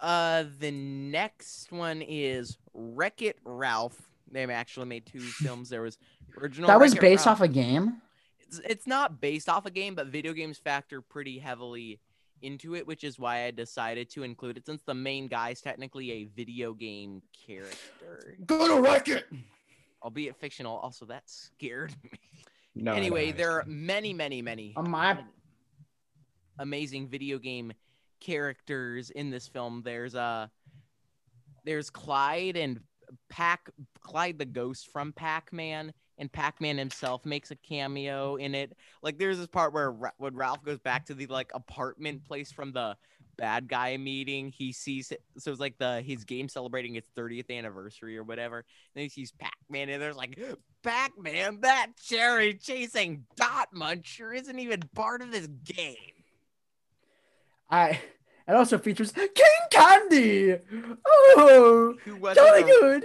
Uh, the next one is Wreck It Ralph. They actually made two films. There was original. that was Wreck-It based Ralph. off a game. It's, it's not based off a game, but video games factor pretty heavily into it, which is why I decided to include it since the main guy is technically a video game character, Gonna wreck it. albeit fictional. Also, that scared me. no, I don't anyway, there are many, many, many On my amazing video game characters in this film. There's uh there's Clyde and Pac Clyde the ghost from Pac-Man and Pac-Man himself makes a cameo in it. Like there's this part where Ra- when Ralph goes back to the like apartment place from the bad guy meeting, he sees it. So it's like the his game celebrating its 30th anniversary or whatever. And then he sees Pac-Man and there's like Pac-Man, that cherry chasing dot muncher isn't even part of this game. I it also features King Candy. Oh, who a- good.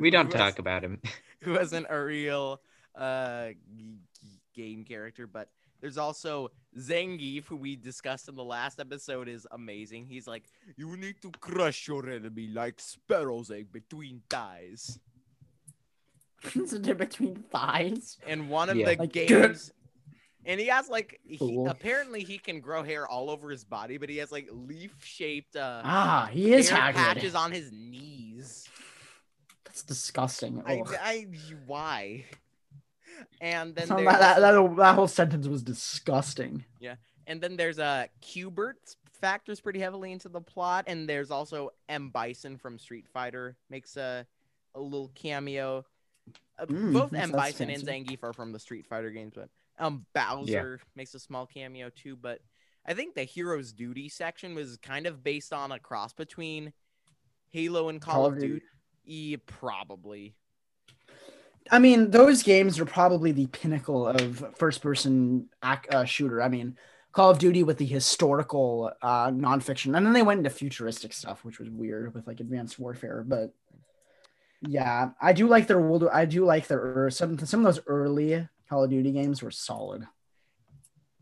we don't was- talk about him. who wasn't a real uh g- g- game character but there's also Zangief, who we discussed in the last episode, is amazing. He's like, you need to crush your enemy like sparrow's egg between thighs. It's a difference between thighs. And one of Yeah. the Like, games, and he has like, he, apparently he can grow hair all over his body, but he has like leaf-shaped uh, Ah, he is hair Hagrid. patches on his knees. That's disgusting. I, Ugh. I, why? And then there's that, that, that, that whole sentence was disgusting. Yeah, and then there's a uh, Qbert factors pretty heavily into the plot, and there's also M Bison from Street Fighter makes a a little cameo. Uh, Mm, both that's- M that's Bison and fancy. Zangief are from the Street Fighter games, but um Bowser makes a small cameo too. But I think the Heroes Duty section was kind of based on a cross between Halo and Call, of Duty. E, probably. I mean, those games are probably the pinnacle of first-person ac- uh, shooter. I mean, Call of Duty with the historical uh, nonfiction, and then they went into futuristic stuff, which was weird with like Advanced Warfare. But yeah, I do like their world. I do like their er, some some of those early Call of Duty games were solid.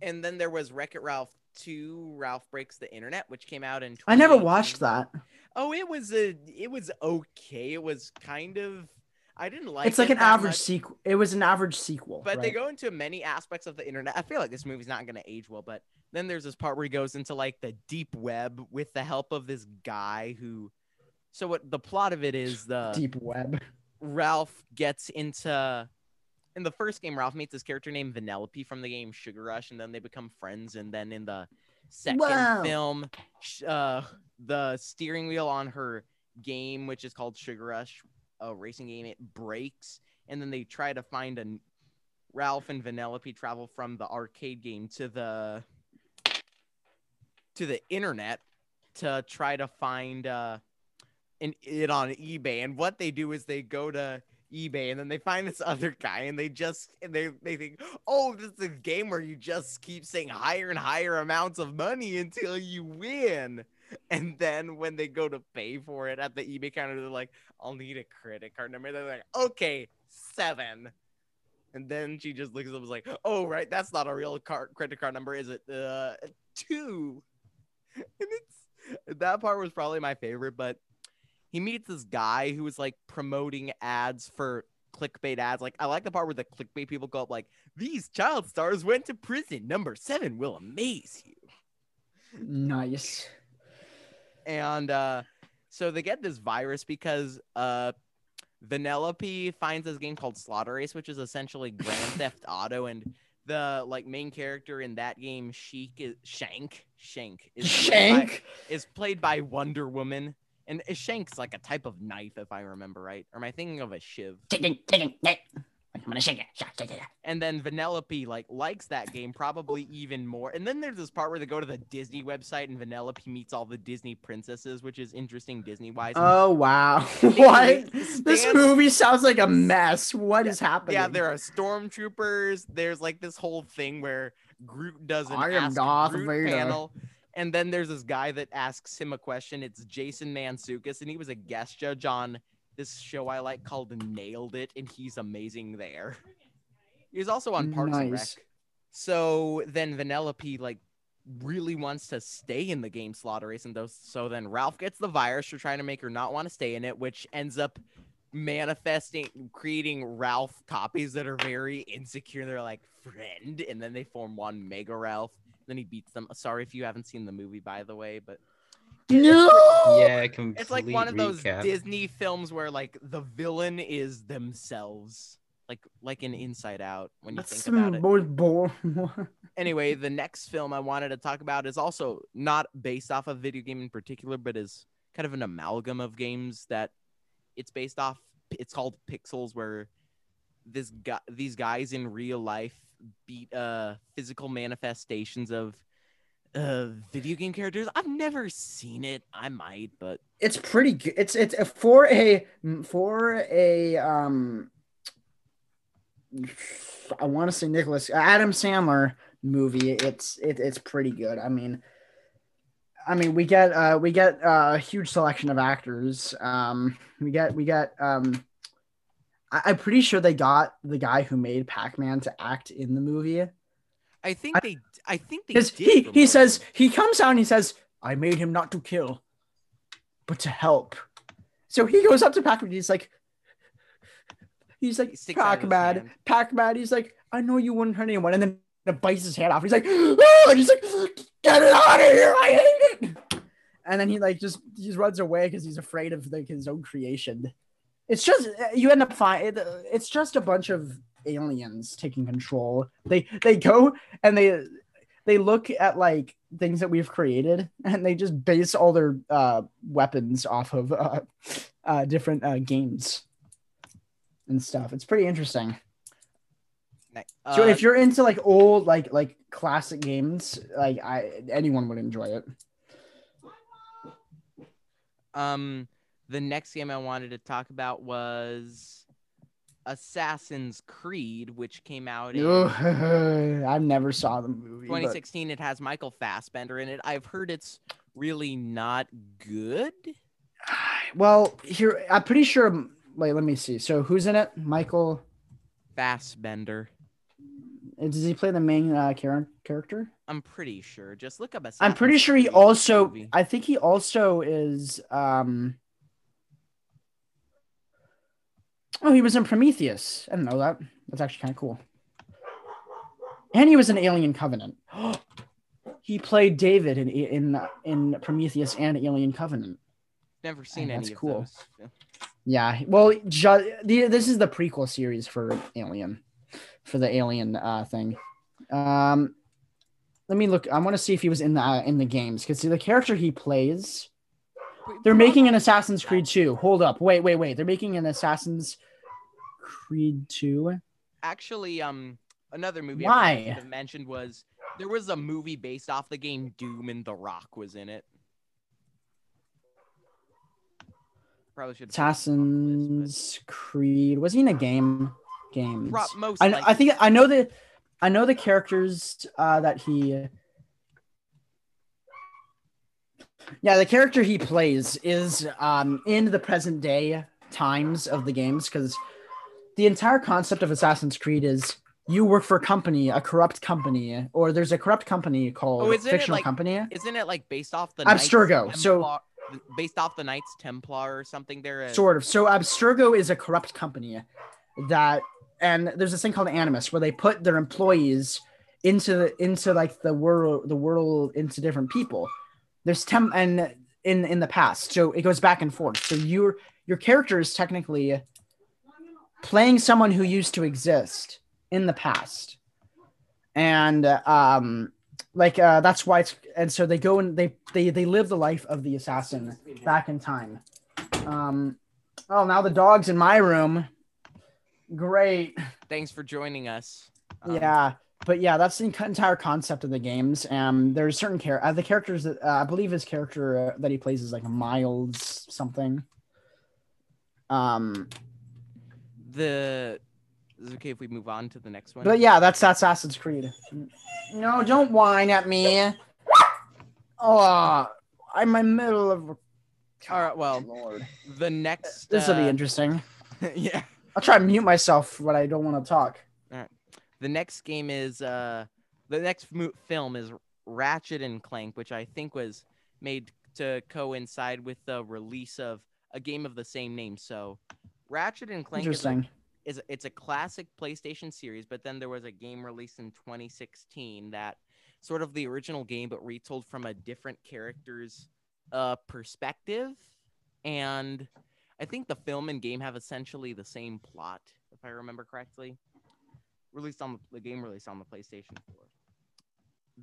And then there was Wreck It Ralph 2, Ralph Breaks the Internet, which came out in I never watched that. Oh, it was a it was okay. It was kind of I didn't like it's like it an average much, sequel. It was an average sequel, But they go into many aspects of the internet. I feel like this movie's not gonna age well, but then there's this part where he goes into like the deep web with the help of this guy who so what the plot of it is the deep web. Ralph gets into in the first game, Ralph meets this character named Vanellope from the game Sugar Rush, and then they become friends. And then in the second Wow. film, uh, the steering wheel on her game, which is called Sugar Rush, a racing game, it breaks, and then they try to find a Ralph and Vanellope travel from the arcade game to the to the internet to try to find uh an, it on eBay. And what they do is they go to eBay and then they find this other guy and they just and they they think, oh, this is a game where you just keep saying higher and higher amounts of money until you win. And then when they go to pay for it at the eBay counter, they're like, I'll need a credit card number. They're like, okay, seven. And then she just looks up and is like, oh, right, that's not a real card credit card number, is it? Uh, two. And it's that part was probably my favorite, but he meets this guy who was like promoting ads for clickbait ads. Like I like the part where the clickbait people go up like, these child stars went to prison. Number seven will amaze you. Nice. and uh so they get this virus because uh Vanellope finds this game called Slaughter Race, which is essentially Grand Theft Auto, and the like main character in that game, Sheik is Shank. Shank is played by- Shank. is played by Wonder Woman, and a Shank's like a type of knife, if I remember right. Or am I thinking of a shiv? I'm gonna shake it. Shake it, shake it. And then Vanellope like likes that game probably even more. And then there's this part where they go to the Disney website and Vanellope meets all the Disney princesses, which is interesting Disney wise. Oh wow! What? This movie sounds like a mess. What is happening? Yeah, there are stormtroopers. There's like this whole thing where Groot does an I am Ask Groot Vader. panel. And then there's this guy that asks him a question. It's Jason Mantzoukas, and he was a guest judge on this show I like called Nailed It, and he's amazing there. He was also on Parks and Rec. Nice. So then Vanellope like really wants to stay in the game Slaughter Race, and those, so then Ralph gets the virus for trying to make her not want to stay in it, which ends up manifesting, creating Ralph copies that are very insecure. They're like friend, and then they form one Mega Ralph. Then he beats them. Sorry if you haven't seen the movie, by the way, but No. Yeah, complete it's like one of those recap. Disney films where like the villain is themselves, like like an Inside Out. When you That's think about it. more boring. anyway, the next film I wanted to talk about is also not based off a video game in particular, but is kind of an amalgam of games that it's based off. It's called Pixels, where this guy, these guys in real life beat uh physical manifestations of uh video game characters. I've never seen it. I might, but it's pretty good. It's it's for a for a um. I want to say Nicholas Adam Sandler movie. It's it, it's pretty good. I mean, I mean we get uh we get uh, a huge selection of actors. Um, we get we get um. I, I'm pretty sure they got the guy who made Pac-Man to act in the movie. I think they. I think they. Did he, he says he comes out and he says, I made him not to kill, but to help. So he goes up to Pac-Man. He's like, he's like He sticks out his Pac-Man. Pac-Man. He's like, I know you wouldn't hurt anyone, and then it bites his hand off. He's like, oh, and he's like, get it out of here! I hate it. And then he like just he just runs away because he's afraid of like his own creation. It's just you end up finding it's just a bunch of aliens taking control. They they go and they they look at like things that we've created and they just base all their uh, weapons off of uh, uh, different uh, games and stuff. It's pretty interesting. Ni- So uh, if you're into like old like like classic games, like I anyone would enjoy it. Um, the next game I wanted to talk about was Assassin's Creed, which came out in I never saw the movie. but- 2016. It has Michael Fassbender in it. I've heard it's really not good. Well, here I'm pretty sure. Wait, let me see. So who's in it? Michael. Fassbender. Does he play the main uh, char- character? I'm pretty sure. Just look up I'm pretty sure he also. movie. I think he also is. um Oh, he was in Prometheus. I didn't know that. That's actually kind of cool. And he was in Alien Covenant. he played David in in in Prometheus and Alien Covenant. Never seen that's any of cool. those. Yeah, well, ju- the, this is the prequel series for Alien, for the Alien uh, thing. Um, let me look. I want to see if he was in the uh, in the games because the character he plays. They're making an Assassin's Creed 2. Hold up, wait, wait, wait. They're making an Assassin's Creed 2. actually um another movie Why? I have mentioned was there was a movie based off the game Doom and The Rock was in it. Probably should Assassin's Creed. Was he in a game? Games. Pro- most I, I think I know the I know the characters uh, that he Yeah, the character he plays is um in the present day times of the games because the entire concept of Assassin's Creed is you work for a company, a corrupt company, or there's a corrupt company called Oh, isn't it fictional like- company. Isn't it like based off the Abstergo, Knights so- Templar- based off the Knights Templar or something? There, uh, Sort of. So Abstergo is a corrupt company that, and there's this thing called Animus where they put their employees into the into like the world, the world into different people. There's tem and in in the past, so it goes back and forth. So your your character is technically playing someone who used to exist in the past, and um, like uh, that's why it's and so they go and they they they live the life of the assassin back in time. Um, oh, now the dog's in my room. Great. Thanks for joining us. Um, yeah, but yeah, that's the entire concept of the games. Um, there's certain care uh, the characters that uh, I believe his character uh, that he plays is like Miles something. Um, The is it okay if we move on to the next one? but yeah, that's that's Assassin's Creed. No, don't whine at me. Oh, I'm in the middle of. All right, well, Lord, the next. this will be uh, interesting. yeah. I'll try to mute myself when I don't want to talk. All right. The next game is uh the next film is Ratchet and Clank, which I think was made to coincide with the release of a game of the same name. So, Ratchet and Clank is, a, Interesting. is it's a classic PlayStation series, but then there was a game released in 2016 that sort of the original game but retold from a different character's uh perspective and I think the film and game have essentially the same plot if I remember correctly released on the, the game released on the PlayStation 4.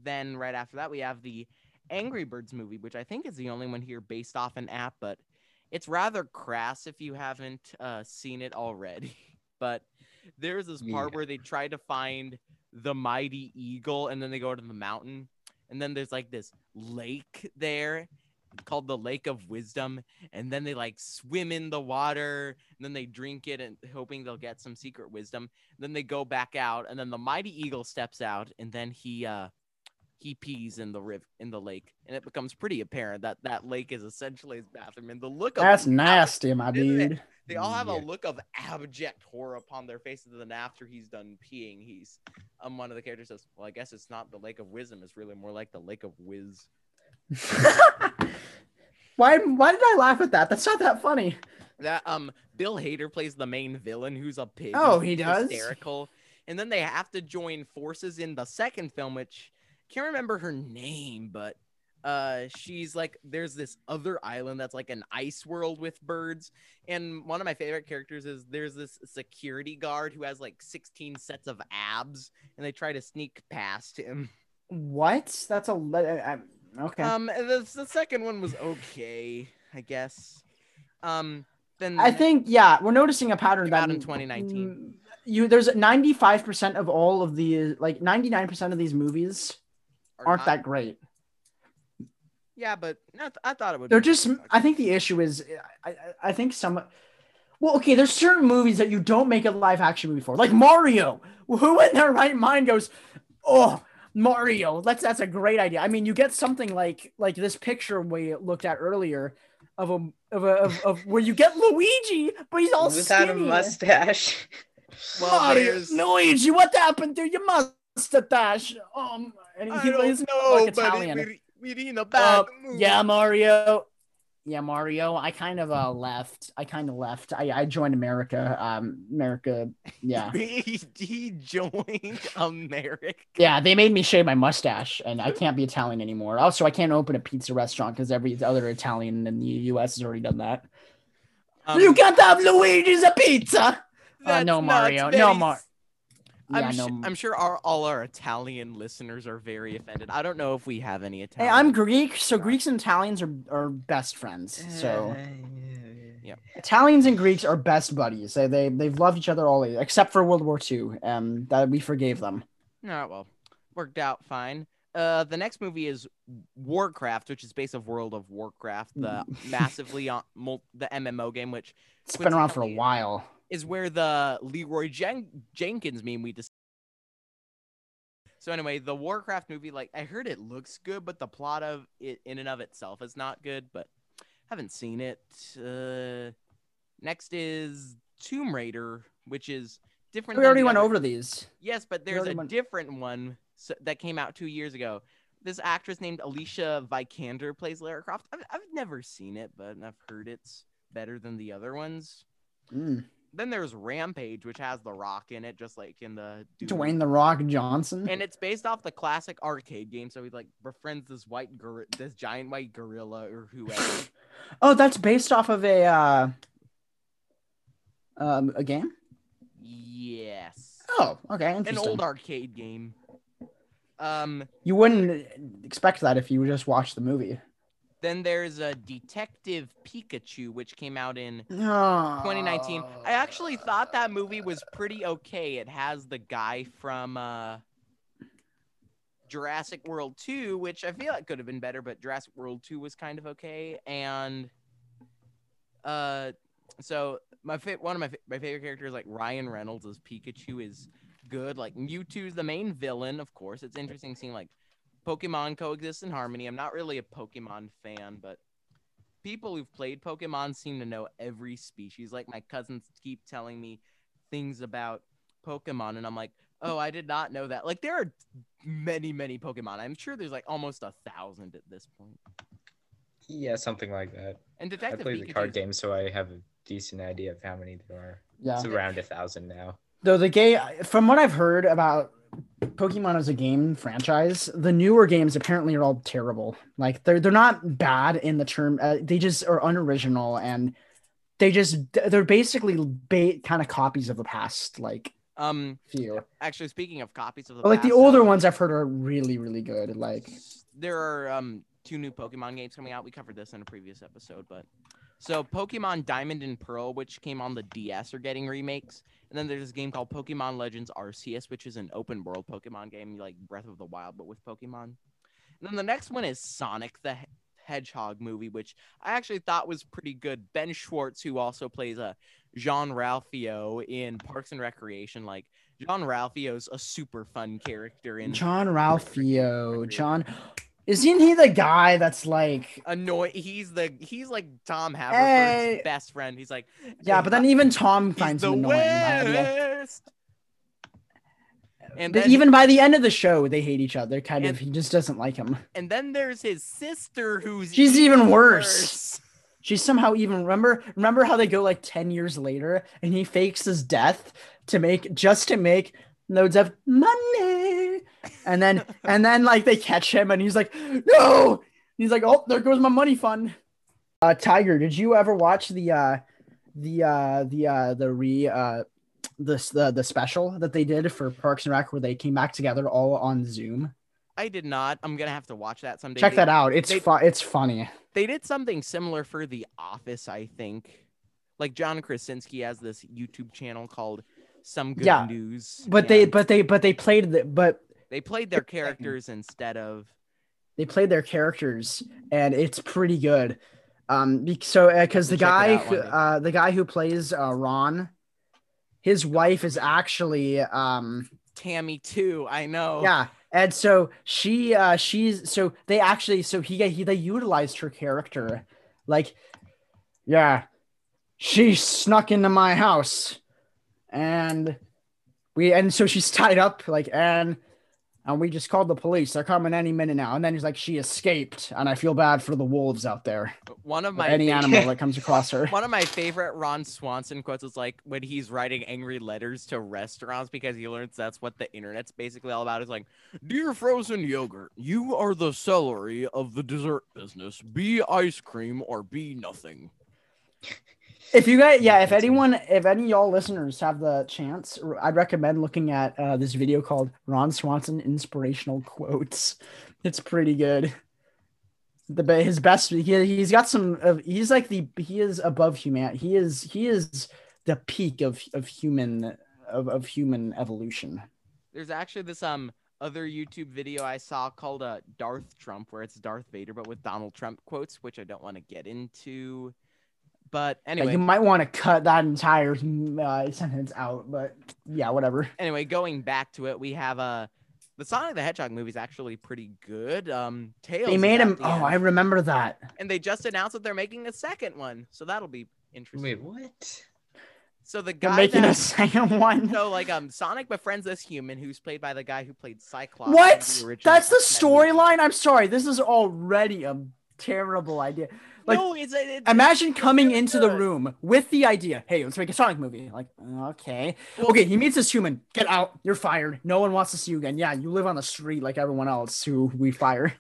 Then right after that we have the Angry Birds movie, which I think is the only one here based off an app, but it's rather crass if you haven't uh, seen it already. but there's this part Yeah. where they try to find the mighty eagle, and then they go to the mountain, and then there's like this lake there called the Lake of Wisdom, and then they like swim in the water, and then they drink it, and hoping they'll get some secret wisdom. Then they go back out, and then the mighty eagle steps out, and then he uh he pees in the river in the lake, and it becomes pretty apparent that that lake is essentially his bathroom. And the look of That's nasty, my dude. they all have Yeah. a look of abject horror upon their faces. And then after he's done peeing, he's um one of the characters says, "Well, I guess it's not the Lake of Wisdom. It's really more like the Lake of Whiz." why? Why did I laugh at that? That's not that funny. That um Bill Hader plays the main villain, who's a pig. Oh, he does? Hysterical. And then they have to join forces in the second film, which can't remember her name, but uh she's like there's this other island that's like an ice world with birds and one of my favorite characters is there's this security guard who has like 16 sets of abs and they try to sneak past him What? That's a le- I- okay. um the, the second one was okay i guess um then I think yeah, we're noticing a pattern that in 2019. mm, You there's 95 percent of all of the like 99 percent of these movies are aren't not- that great. Yeah, but I, th- I thought it would. They're be just. I think the issue is, I, I- I think some. Well, okay, there's certain movies that you don't make a live action movie for, like Mario. Who in their right mind goes, oh, Mario? That's that's a great idea. I mean, you get something like like this picture we looked at earlier of a of a of, of where you get Luigi, but he's all Without a mustache. Well, Mario, there's- Luigi, what happened to your mustache? Um, and I he, don't he's know, like but Italian. it- we, we in a bad Uh, mood. yeah, Mario. Yeah, Mario. I kind of uh left. I kind of left. I I joined America. Um, America. Yeah, he, he joined America. yeah. They made me shave my mustache, and I can't be Italian anymore. Also, I can't open a pizza restaurant because every other Italian in the U.S. has already done that. Um, you can't have Luigi's a pizza. Uh, no, Mario. No, s- Mar. I'm, Yeah, su- I'm sure our, all our Italian listeners are very offended. I don't know if we have any Italian. Hey, I'm Greek, so Greeks and Italians are are best friends. So. Yeah, Italians and Greeks are best buddies. They they they've loved each other all except for World War II. Um, that we forgave them. All right, well, worked out fine. Uh, the next movie is Warcraft, which is based of World of Warcraft, the massively on mul- the MMO game, which It's been around for a Coincidentally- while. Is where the Leroy Jen- Jenkins meme we discussed. So anyway, the Warcraft movie, like I heard it looks good, but the plot of it in and of itself is not good. But haven't seen it. Uh, next is Tomb Raider, which is different. We already went other- over these. Yes, but there's a went- different one s that came out two years ago. This actress named Alicia Vikander plays Lara Croft. I've, I've never seen it, but I've heard it's better than the other ones. Mm. Then there's Rampage, which has The Rock in it, just like in the Doom. Dwayne the Rock Johnson. And it's based off the classic arcade game. So he like befriends this white gor- this giant white gorilla or whoever. oh, that's based off of a uh, um a game. yes, Oh, okay, an old arcade game. Um, you wouldn't expect that if you just watched the movie. Then there's a Detective Pikachu, which came out in No. 2019. I actually thought that movie was pretty okay. It has the guy from uh, Jurassic World 2, which I feel like could have been better, but Jurassic World 2 was kind of okay. And uh, so my fa- one of my fa- my favorite characters, like Ryan Reynolds as Pikachu, is good. Like Mewtwo's the main villain, of course. It's interesting seeing like Pokemon coexist in harmony. I'm not really a Pokemon fan, but people who've played Pokemon seem to know every species. Like my cousins keep telling me things about Pokemon, and I'm like, oh, I did not know that. Like there are many, many Pokemon. I'm sure there's like almost a thousand at this point. Yeah, something like that. And I Detective played the Pikachu. card game, so I have a decent idea of how many there are. Yeah. It's around a thousand now. Though the game, from what I've heard about Pokemon as a game franchise, the newer games apparently are all terrible. Like they're they're not bad in the term. Uh, they just are unoriginal and they just they're basically ba- kind of copies of the past. Like Um, few, actually, speaking of copies of the but like the older uh, ones I've heard are really really good. Like there are um two new Pokemon games coming out. We covered this in a previous episode, but so Pokemon Diamond and Pearl, which came on the DS, are getting remakes. And then there's this game called Pokemon Legends Arceus, which is an open world Pokemon game like Breath of the Wild, but with Pokemon. And then the next one is Sonic the Hedgehog movie, which I actually thought was pretty good. Ben Schwartz, who also plays a Jean Ralphio in Parks and Recreation, like Jean Ralphio's a super fun character in Jean Ralphio, John, isn't he the guy that's like? annoy. He's the he's like Tom Haverford's Hey. best friend. He's like Yeah, but then even Tom finds the him annoying. by the end. West. And then, even by the end of the show, they hate each other. Kind And- of, he just doesn't like him. and then there's his sister who's She's even worse. She's somehow even remember remember how they go like 10 years later and he fakes his death to make just to make loads of money. And then and then like they catch him and he's like, "No!" He's like, "Oh, there goes my money fund." Uh Tiger, did you ever watch the uh the uh the uh the re uh this the the special that they did for Parks and Rec where they came back together all on Zoom? I did not. I'm gonna have to watch that someday. Check They- that out. It's they- fu- it's funny. They did something similar for The Office, I think. Like John Krasinski has this YouTube channel called Some Good Yeah, News. But they but they but they played the but they played their characters instead of they played their characters and it's pretty good um so because the guy who, uh the guy who plays uh ron his wife is actually um Tammy Two. I know. yeah and so she uh she's so they actually so he, he they utilized her character like yeah she snuck into my house and we and so she's tied up like and and we just called the police they're coming any minute now and then he's like she escaped and i feel bad for the wolves out there One of my any fav- animal that comes across her One of my favorite Ron Swanson quotes is like when he's writing angry letters to restaurants because he learns that's what the internet's basically all about. Is like, dear frozen yogurt, you are the celery of the dessert business. Be ice cream or be nothing. If you guys yeah if anyone if any of y'all listeners have the chance i'd recommend looking at uh, this video called ron swanson inspirational quotes. It's pretty good. The his best he, he's got some of he's like the he is above human he is he is the peak of of human of, of human evolution. There's actually this um other YouTube video I saw called uh, Darth Trump, where it's Darth Vader but with Donald Trump quotes, which I don't want to get into. But Yeah, anyway, you might want to cut that entire uh, sentence out but yeah whatever anyway, going back to it, we have a the Sonic the Hedgehog movie is actually pretty good. Um, Tails. They made him. the Oh, end, I remember that. and they just announced that they're making a second one, so that'll be interesting. Wait, what? So the They're guy making that, a second one. so like um Sonic befriends this human who's played by the guy who played Cyclops. What? the That's the storyline. I'm sorry. This is already a terrible idea. Like, no, it's, it's Imagine coming really into the room with the idea, hey, let's make a Sonic movie. Like, okay. Okay, he meets this human. Get out. You're fired. No one wants to see you again. Yeah, you live on the street like everyone else who we fire.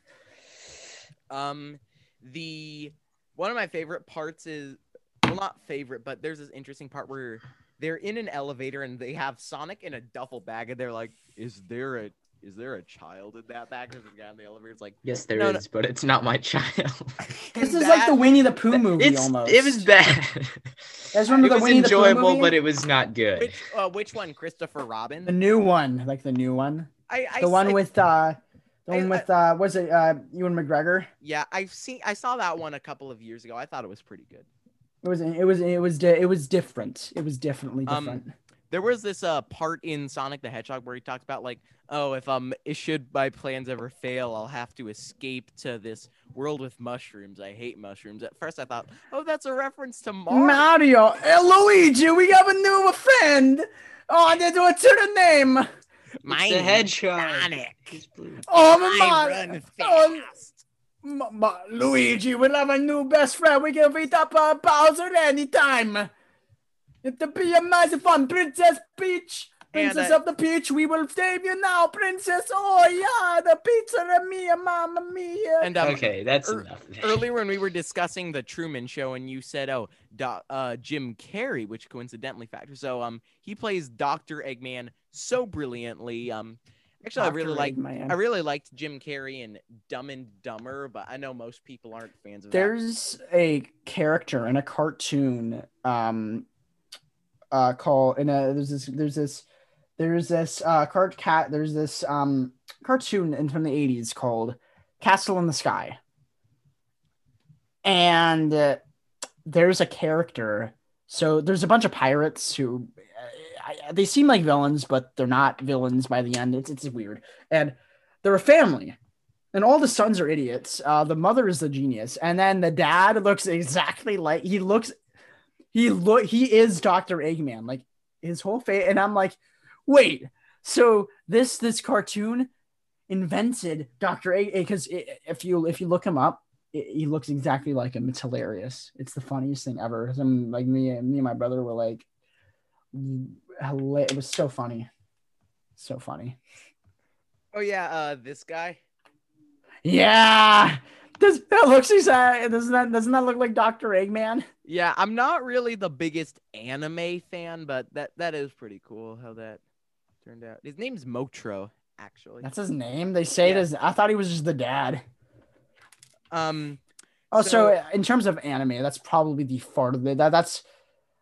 Um, the one of my favorite parts is well, not favorite, but there's this interesting part where they're in an elevator and they have Sonic in a duffel bag, and they're like, "Is there a is there a child in that bag?" Because the guy in the elevator is like, Yes, there is, No, no. but it's not my child. This is like the Winnie the Pooh movie it's, almost. It was bad. You guys remember it the was Winnie the Pooh enjoyable, movie? but it was not good. which uh, which one? Christopher Robin. the new one, like the new one, I, I the one I- with uh, the I- one with uh, was it uh, Ewan McGregor? yeah, I've seen I saw that one a couple of years ago. I thought it was pretty good. It was it was it was di- it was different. It was definitely Um, different. There was this uh part in Sonic the Hedgehog where he talks about like, oh, if um should my plans ever fail, I'll have to escape to this world with mushrooms. I hate mushrooms. At first, I thought, oh, that's a reference to Mario. Mario, hey, Luigi, we have a new friend. Oh, they do it to the name. My the hedgehog. Sonic. He's blue. Oh, I my run Oh, fast. Ma- ma- Luigi, we'll have a new best friend. We can beat up uh, Bowser anytime. It'll be a nice fun. Princess Peach. And, Princess uh, of the Peach, we will save you now, Princess. Oh, yeah, the pizza mia, mamma mia. And um, okay, that's er- enough. earlier when we were discussing the Truman Show, and you said, "Oh, Do- uh, Jim Carrey," which coincidentally factors. So, um, he plays Doctor Eggman so brilliantly. Um, actually, I really Dr. like. I really liked Jim Carrey in Dumb and Dumber, but I know most people aren't fans of that. There's a character in a cartoon um uh in a there's this there's this there's this uh cart cat there's this um cartoon in from the 80s called Castle in the Sky. And uh, there's a character so there's a bunch of pirates who uh, I, they seem like villains but they're not villains by the end it's it's weird and they're a family and all the sons are idiots. Uh, the mother is the genius, and then the dad looks exactly like he looks. He look he is Doctor Eggman, like his whole face, and I'm like, wait, so this this cartoon invented Doctor Egg because if you if you look him up, it, he looks exactly like him. It's hilarious. It's the funniest thing ever. Some like me and me and my brother were like, it was so funny, so funny. Oh yeah, uh, this guy. Yeah. Does that looks exactly doesn't that doesn't that look like Dr. Eggman? Yeah, I'm not really the biggest anime fan, but that that is pretty cool how that turned out. His name's Motro, actually. That's his name. They say Yeah. it as I thought he was just the dad. Um, Also, so, So- in terms of anime, that's probably the far that that's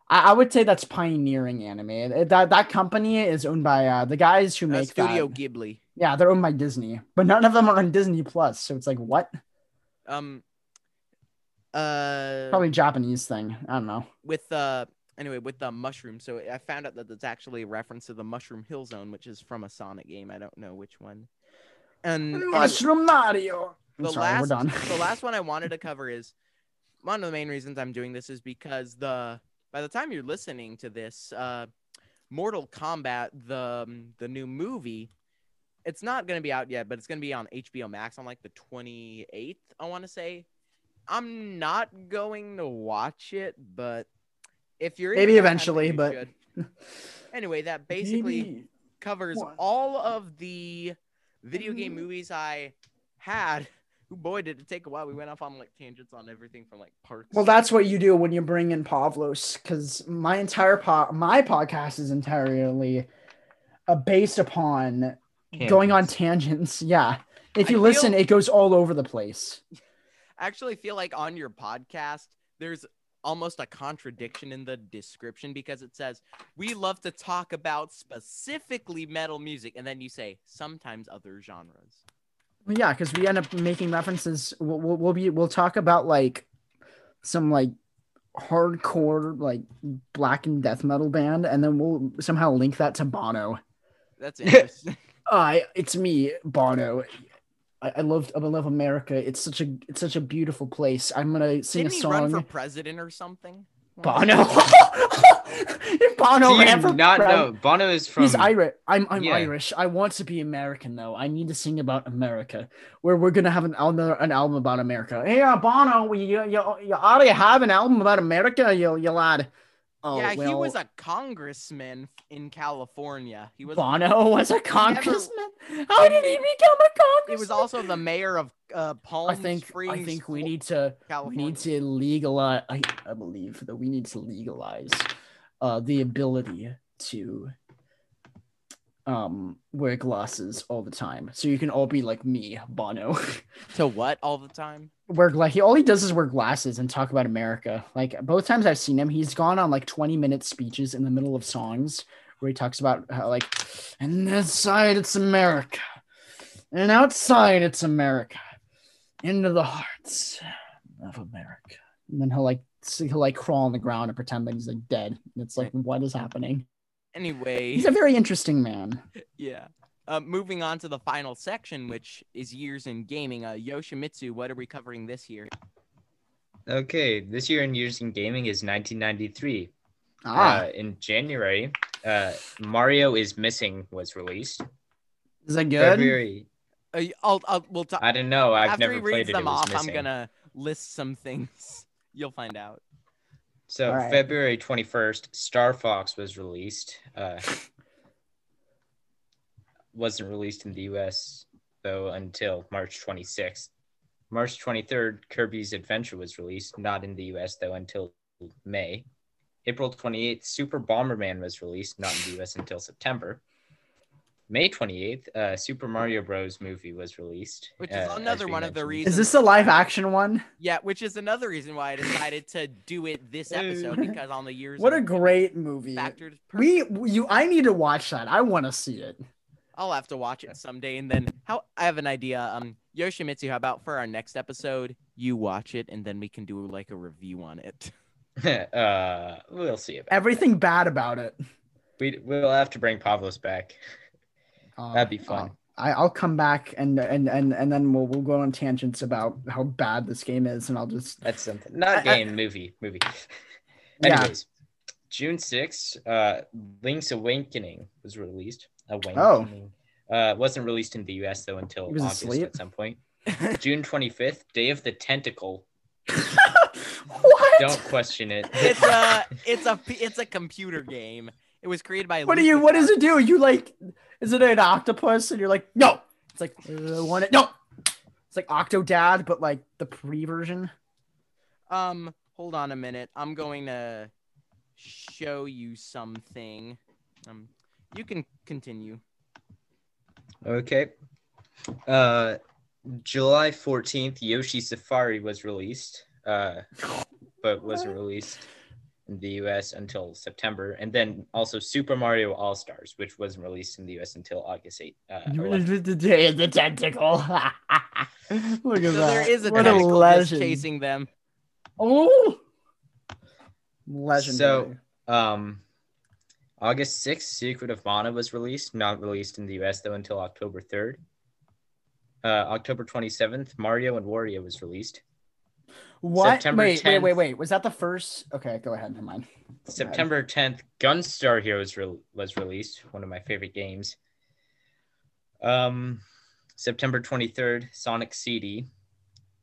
I, I would say that's pioneering anime. That that company is owned by uh, the guys who uh, make Studio that. Ghibli. Yeah, they're owned by Disney, but none of them are on Disney Plus. So it's like what? Um, uh, Probably Japanese thing. I don't know. with uh anyway with the mushroom so i found out that it's actually a reference to the mushroom hill zone which is from a sonic game i don't know which one and, Mushroom Mario. The sorry, last we're done. the last one i wanted to cover is one of the main reasons i'm doing this is because the by the time you're listening to this uh mortal kombat the um, the new movie it's not going to be out yet but it's going to be on hbo max on like the 28th i want to say i'm not going to watch it but if you're Maybe that kind of eventually, but- anyway that basically Maybe- covers What? all of the video Mm-hmm. game movies I had. Ooh, boy, did it take a while. We went off on like tangents on everything from like parts. Well, that's what you do when you bring in Pavlos, because my entire po- my podcast is entirely uh, based upon going on tangents. Yeah, if I you listen, feel- it goes all over the place. I actually feel like on your podcast, there's almost a contradiction in the description because it says we love to talk about specifically metal music, and then you say sometimes other genres. Yeah, because we end up making references. We'll, we'll, we'll be we'll talk about like some like hardcore like black and death metal band, and then we'll somehow link that to Bono. That's interesting. I it's me, Bono. I, I love I love America. It's such a it's such a beautiful place. I'm gonna sing Didn't a he run for president or something? Bono. Bono Do you not pres- know? Bono is from. He's Irish. I'm I'm Yeah. Irish. I want to be American though. I need to sing about America. Where we're gonna have an album an album about America. Hey, uh, Bono, you you you already have an album about America, you you lad. Oh, yeah, he was a congressman in California. He was. Bono was a congressman. How did he become a congressman? He was also the mayor of uh, Palm I think Springs. I think we need to we California. need to legalize. I, I believe that we need to legalize uh, the ability to um wear glasses all the time, so you can all be like me, Bono. to what all the time? Wear gla- he all he does is wear glasses and talk about America. Like both times I've seen him, he's gone on like 20 minute speeches in the middle of songs where he talks about how like and inside it's America. And outside it's America. Into the hearts of America. And then he'll like he'll like crawl on the ground and pretend that he's like dead. And it's like what is happening? Anyway, He's a very interesting man. yeah. Uh, moving on to the final section, which is years in gaming. Uh, Yoshimitzu, what are we covering this year? Okay, this year in years in gaming is 1993. Ah, Uh, in January, uh, Mario is Missing was released. is that good? February, Uh, I'll, I'll, we'll talk. I don't know. I've After never he played reads it. them it was off, missing. I'm gonna list some things. You'll find out. So All right. February 21st, Star Fox was released. Uh, wasn't released in the US though until March 26th. March 23rd, Kirby's Adventure was released, not in the US though until May. April 28th, Super Bomberman was released, not in the US until September. May 28th, uh, Super Mario Bros. movie was released. Which is uh, another we one of the reasons- Is this a live action one? Yeah, which is another reason why I decided to do it this episode because on the years. What a great movie. factors. We you I need to watch that. I want to see it. I'll have to watch it someday, and then how I have an idea. Um, Yoshimitzu, how about for our next episode, you watch it, and then we can do like a review on it. uh, we'll see about Everything bad about it. We we'll have to bring Pavlos back. Uh, That'd be fun. I, I'll come back and and and and then we'll we'll go on tangents about how bad this game is, and I'll just That's something. Not I- I- game, movie, movie. Yeah. Anyways, June sixth, uh, Link's Awakening was released. Awakening. Uh, it wasn't released in the U.S. though until Oh. He was August asleep? at some point. June twenty fifth, Day of the Tentacle. what? Don't question it. it's a it's a p- it's a computer game. It was created by. What do you? What does it do? You like? Is it an octopus? And you're like, no. It's like uh, one. No. It's like Octodad, but like the pre version. Um, hold on a minute. I'm going to show you something. Um, you can continue. Okay. Uh, July fourteenth, Yoshi Safari was released. Uh, but wasn't released in the US until September. And then also Super Mario All Stars, which wasn't released in the US until August 8th. Uh, 11th. the day of the tentacle. Look at So that. there is a what tentacle just legend. chasing them. Oh, legendary. So, um, August 6th, Secret of Mana was released, not released in the US though until October 3rd. Uh, October 27th, Mario and Wario was released. what? September wait, wait, wait, wait. Was that the first? Okay, go ahead. Never mind. September 10th, Gunstar Heroes re- was released, one of my favorite games. Um, September 23rd, Sonic CD.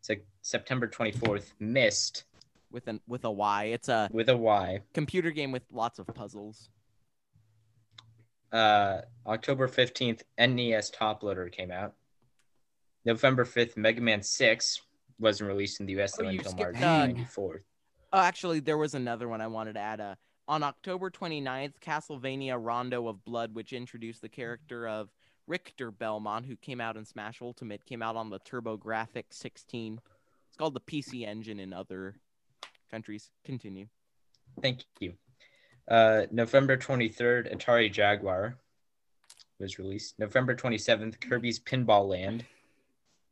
Se- September 24th, Myst with an with a Y. It's a with a Y. computer game with lots of puzzles. Uh, October 15th, NES Top Loader came out. November 5th, Mega Man 6 wasn't released in the US Oh, until skipped, March 94th. Oh, actually, there was another one I wanted to add. Uh, on October 29th, Castlevania Rondo of Blood, which introduced the character of Richter Belmont, who came out in Smash Ultimate, came out on the TurboGrafx 16. It's called the PC Engine in other countries. Continue. Thank you. Uh, November 23rd, Atari Jaguar was released. November 27th, Kirby's Pinball Land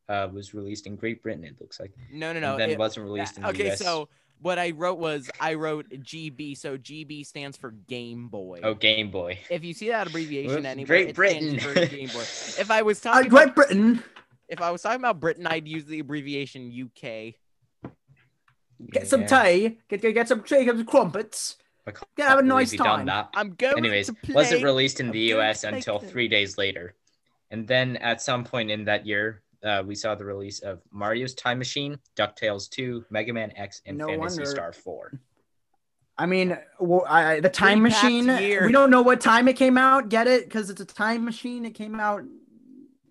uh, was released in Great Britain, it looks like. No, no, no. and then it- wasn't released in the okay, US. so what I wrote was I wrote GB, so GB stands for Game Boy. Oh, Game Boy. If you see that abbreviation Whoops, anywhere, Great it Britain. for Game Boy. If I was Uh, talking Great about, Britain. if I was talking about Britain, I'd use the abbreviation UK. Get some Yeah. tea. Get, get, get some tea. Get some crumpets. I can't Yeah, have a believe nice you done time. that. I'm going Anyways, to play. wasn't released in I'm the US until the- three days later. And then at some point in that year, uh, we saw the release of Mario's Time Machine, DuckTales 2, Mega Man X, and No Phantasy wonder. Star 4. I mean, well, I, I- the time Three-packed machine. year. We don't know what time it came out. Get it? Because it's a time machine. It came out.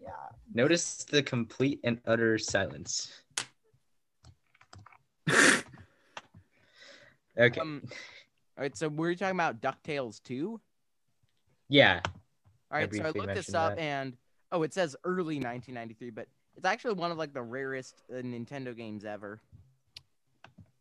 Yeah. Notice the complete and utter silence. okay. Um, all right, so we're talking about Ducktales 2. yeah. All right, so I looked this up that. and oh, it says early 1993, but it's actually one of like the rarest uh, Nintendo games ever.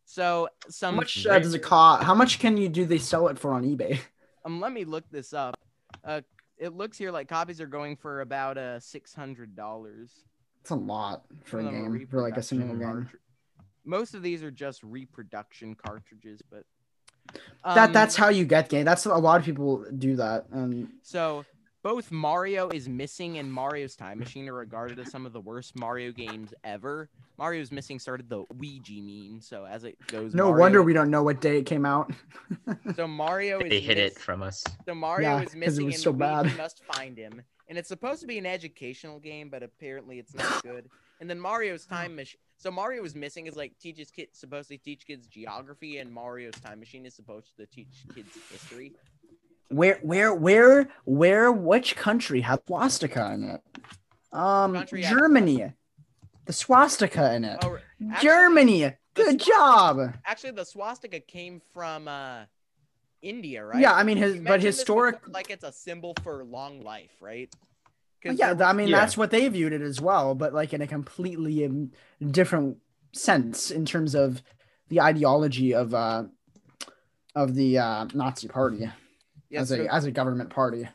So How much uh, does it cost? How much can you do they sell it for on eBay? um, let me look this up. Uh, it looks here like copies are going for about uh six hundred dollars It's a lot for a game, for like a single game. Most of these are just reproduction cartridges, but that um, that's how you get game. That's a lot of people do that. And So both Mario is Missing and Mario's Time Machine are regarded as some of the worst Mario games ever. Mario's Missing started the Weegee meme, so as it goes, no Mario- wonder we don't know what day it came out. So Mario is They hid it from us. So Mario Yeah, is 'cause it missing was and so Luigi bad. must find him. And it's supposed to be an educational game, but apparently it's not good. And then Mario's Time Machine. So Mario is missing is like teaches kids supposed to teach kids geography, and Mario's Time Machine is supposed to teach kids history. Where where where where which country has swastika in it? Um Country Germany. The swastika in it. Oh, actually- Germany. Good job. Actually, the swastika came from uh, India, right? Yeah, I mean his but historic like it's a symbol for long life, right? 'Cause Yeah, I mean Yeah. that's what they viewed it as well, but like in a completely um, different sense in terms of the ideology of uh of the uh Nazi party yeah, as so, a as a government party.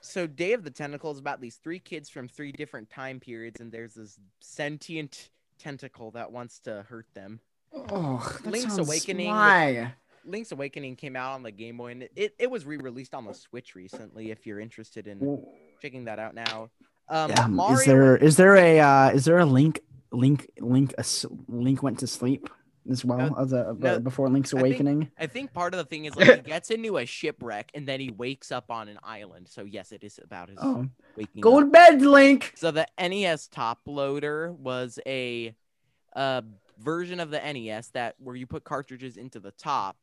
so Day of the Tentacle is about these three kids from three different time periods, and there's this sentient tentacle that wants to hurt them. Oh, that Link's sounds- Awakening, Why? Link's Awakening came out on the Game Boy, and it, it was re-released on the Switch recently. If you're interested in checking that out now, um, Yeah, Mario, is there is there a uh, is there a link link link a, link went to sleep as well No, of the no, before Link's I think- Awakening? I think part of the thing is like he gets into a shipwreck and then he wakes up on an island. So yes, it is about his Oh, waking go up. to bed, Link. So the NES top loader was a uh, version of the NES that where you put cartridges into the top,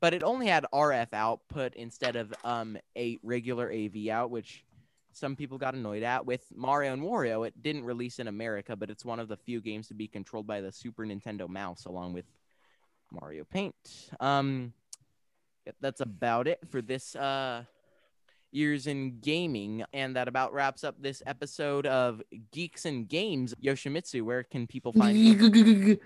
but it only had RF output instead of um a regular AV out, which some people got annoyed at. With Mario and Wario, it didn't release in America, but it's one of the few games to be controlled by the Super Nintendo mouse along with Mario Paint. Um that's about it for this uh years in gaming and that about wraps up this episode of geeks and games Yoshimitzu where can people find you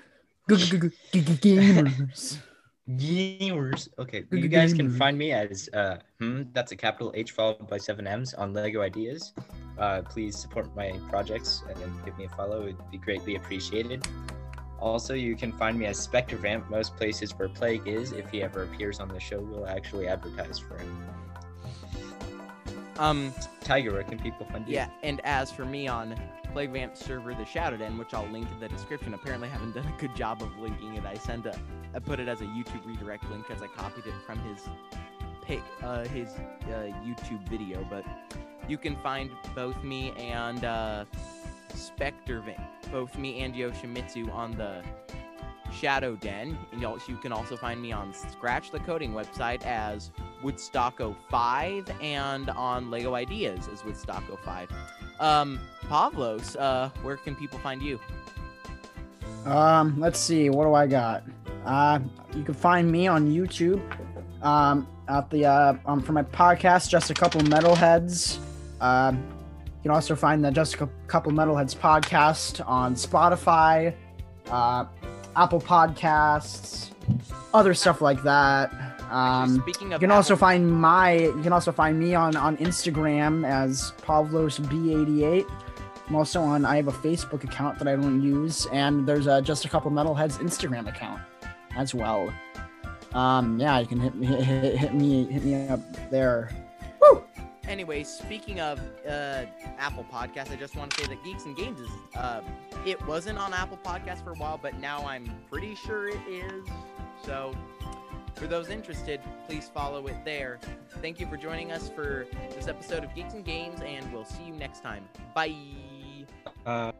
Gamers. Gamers. Okay, you guys can find me as uh, hmm, that's a capital H followed by seven M's on Lego Ideas. Uh, please support my projects and give me a follow. It'd be greatly appreciated. Also, you can find me as Spectre Vamp most places where Plague is. If he ever appears on the show, we'll actually advertise for him. Um Tiger, where can people find you? yeah and as for me on plague vamp server the Shadow Den which i'll link in the description apparently I haven't done a good job of linking it i sent a i put it as a youtube redirect link because i copied it from his pic uh his uh, youtube video but you can find both me and uh spectre vamp both me and Yoshimitzu on the Shadow Den, and you can also find me on Scratch the Coding website as Woodstock05 and on Lego Ideas as Woodstock05. Um, Pavlos, uh, where can people find you? Um, let's see. What do I got? Uh, you can find me on YouTube. Um, at the uh, um, for my podcast, just a couple metalheads. Um, you can also find the just a couple metalheads podcast on Spotify, uh, Apple Podcasts, other stuff like that. Um, Speaking you of can also find my you can also find me on on Instagram as Pavlos B88. I'm also on I have a Facebook account that I don't use and there's a just a couple metalheads Instagram account. as well. Um, yeah, you can hit me hit, hit, hit me hit me up there. Woo! Anyway, speaking of uh, Apple Podcasts, I just want to say that Geeks and Games is uh, it wasn't on Apple Podcasts for a while, but now I'm pretty sure it is. So, for those interested, please follow it there. Thank you for joining us for this episode of Geeks and Games, and we'll see you next time. Bye. Uh,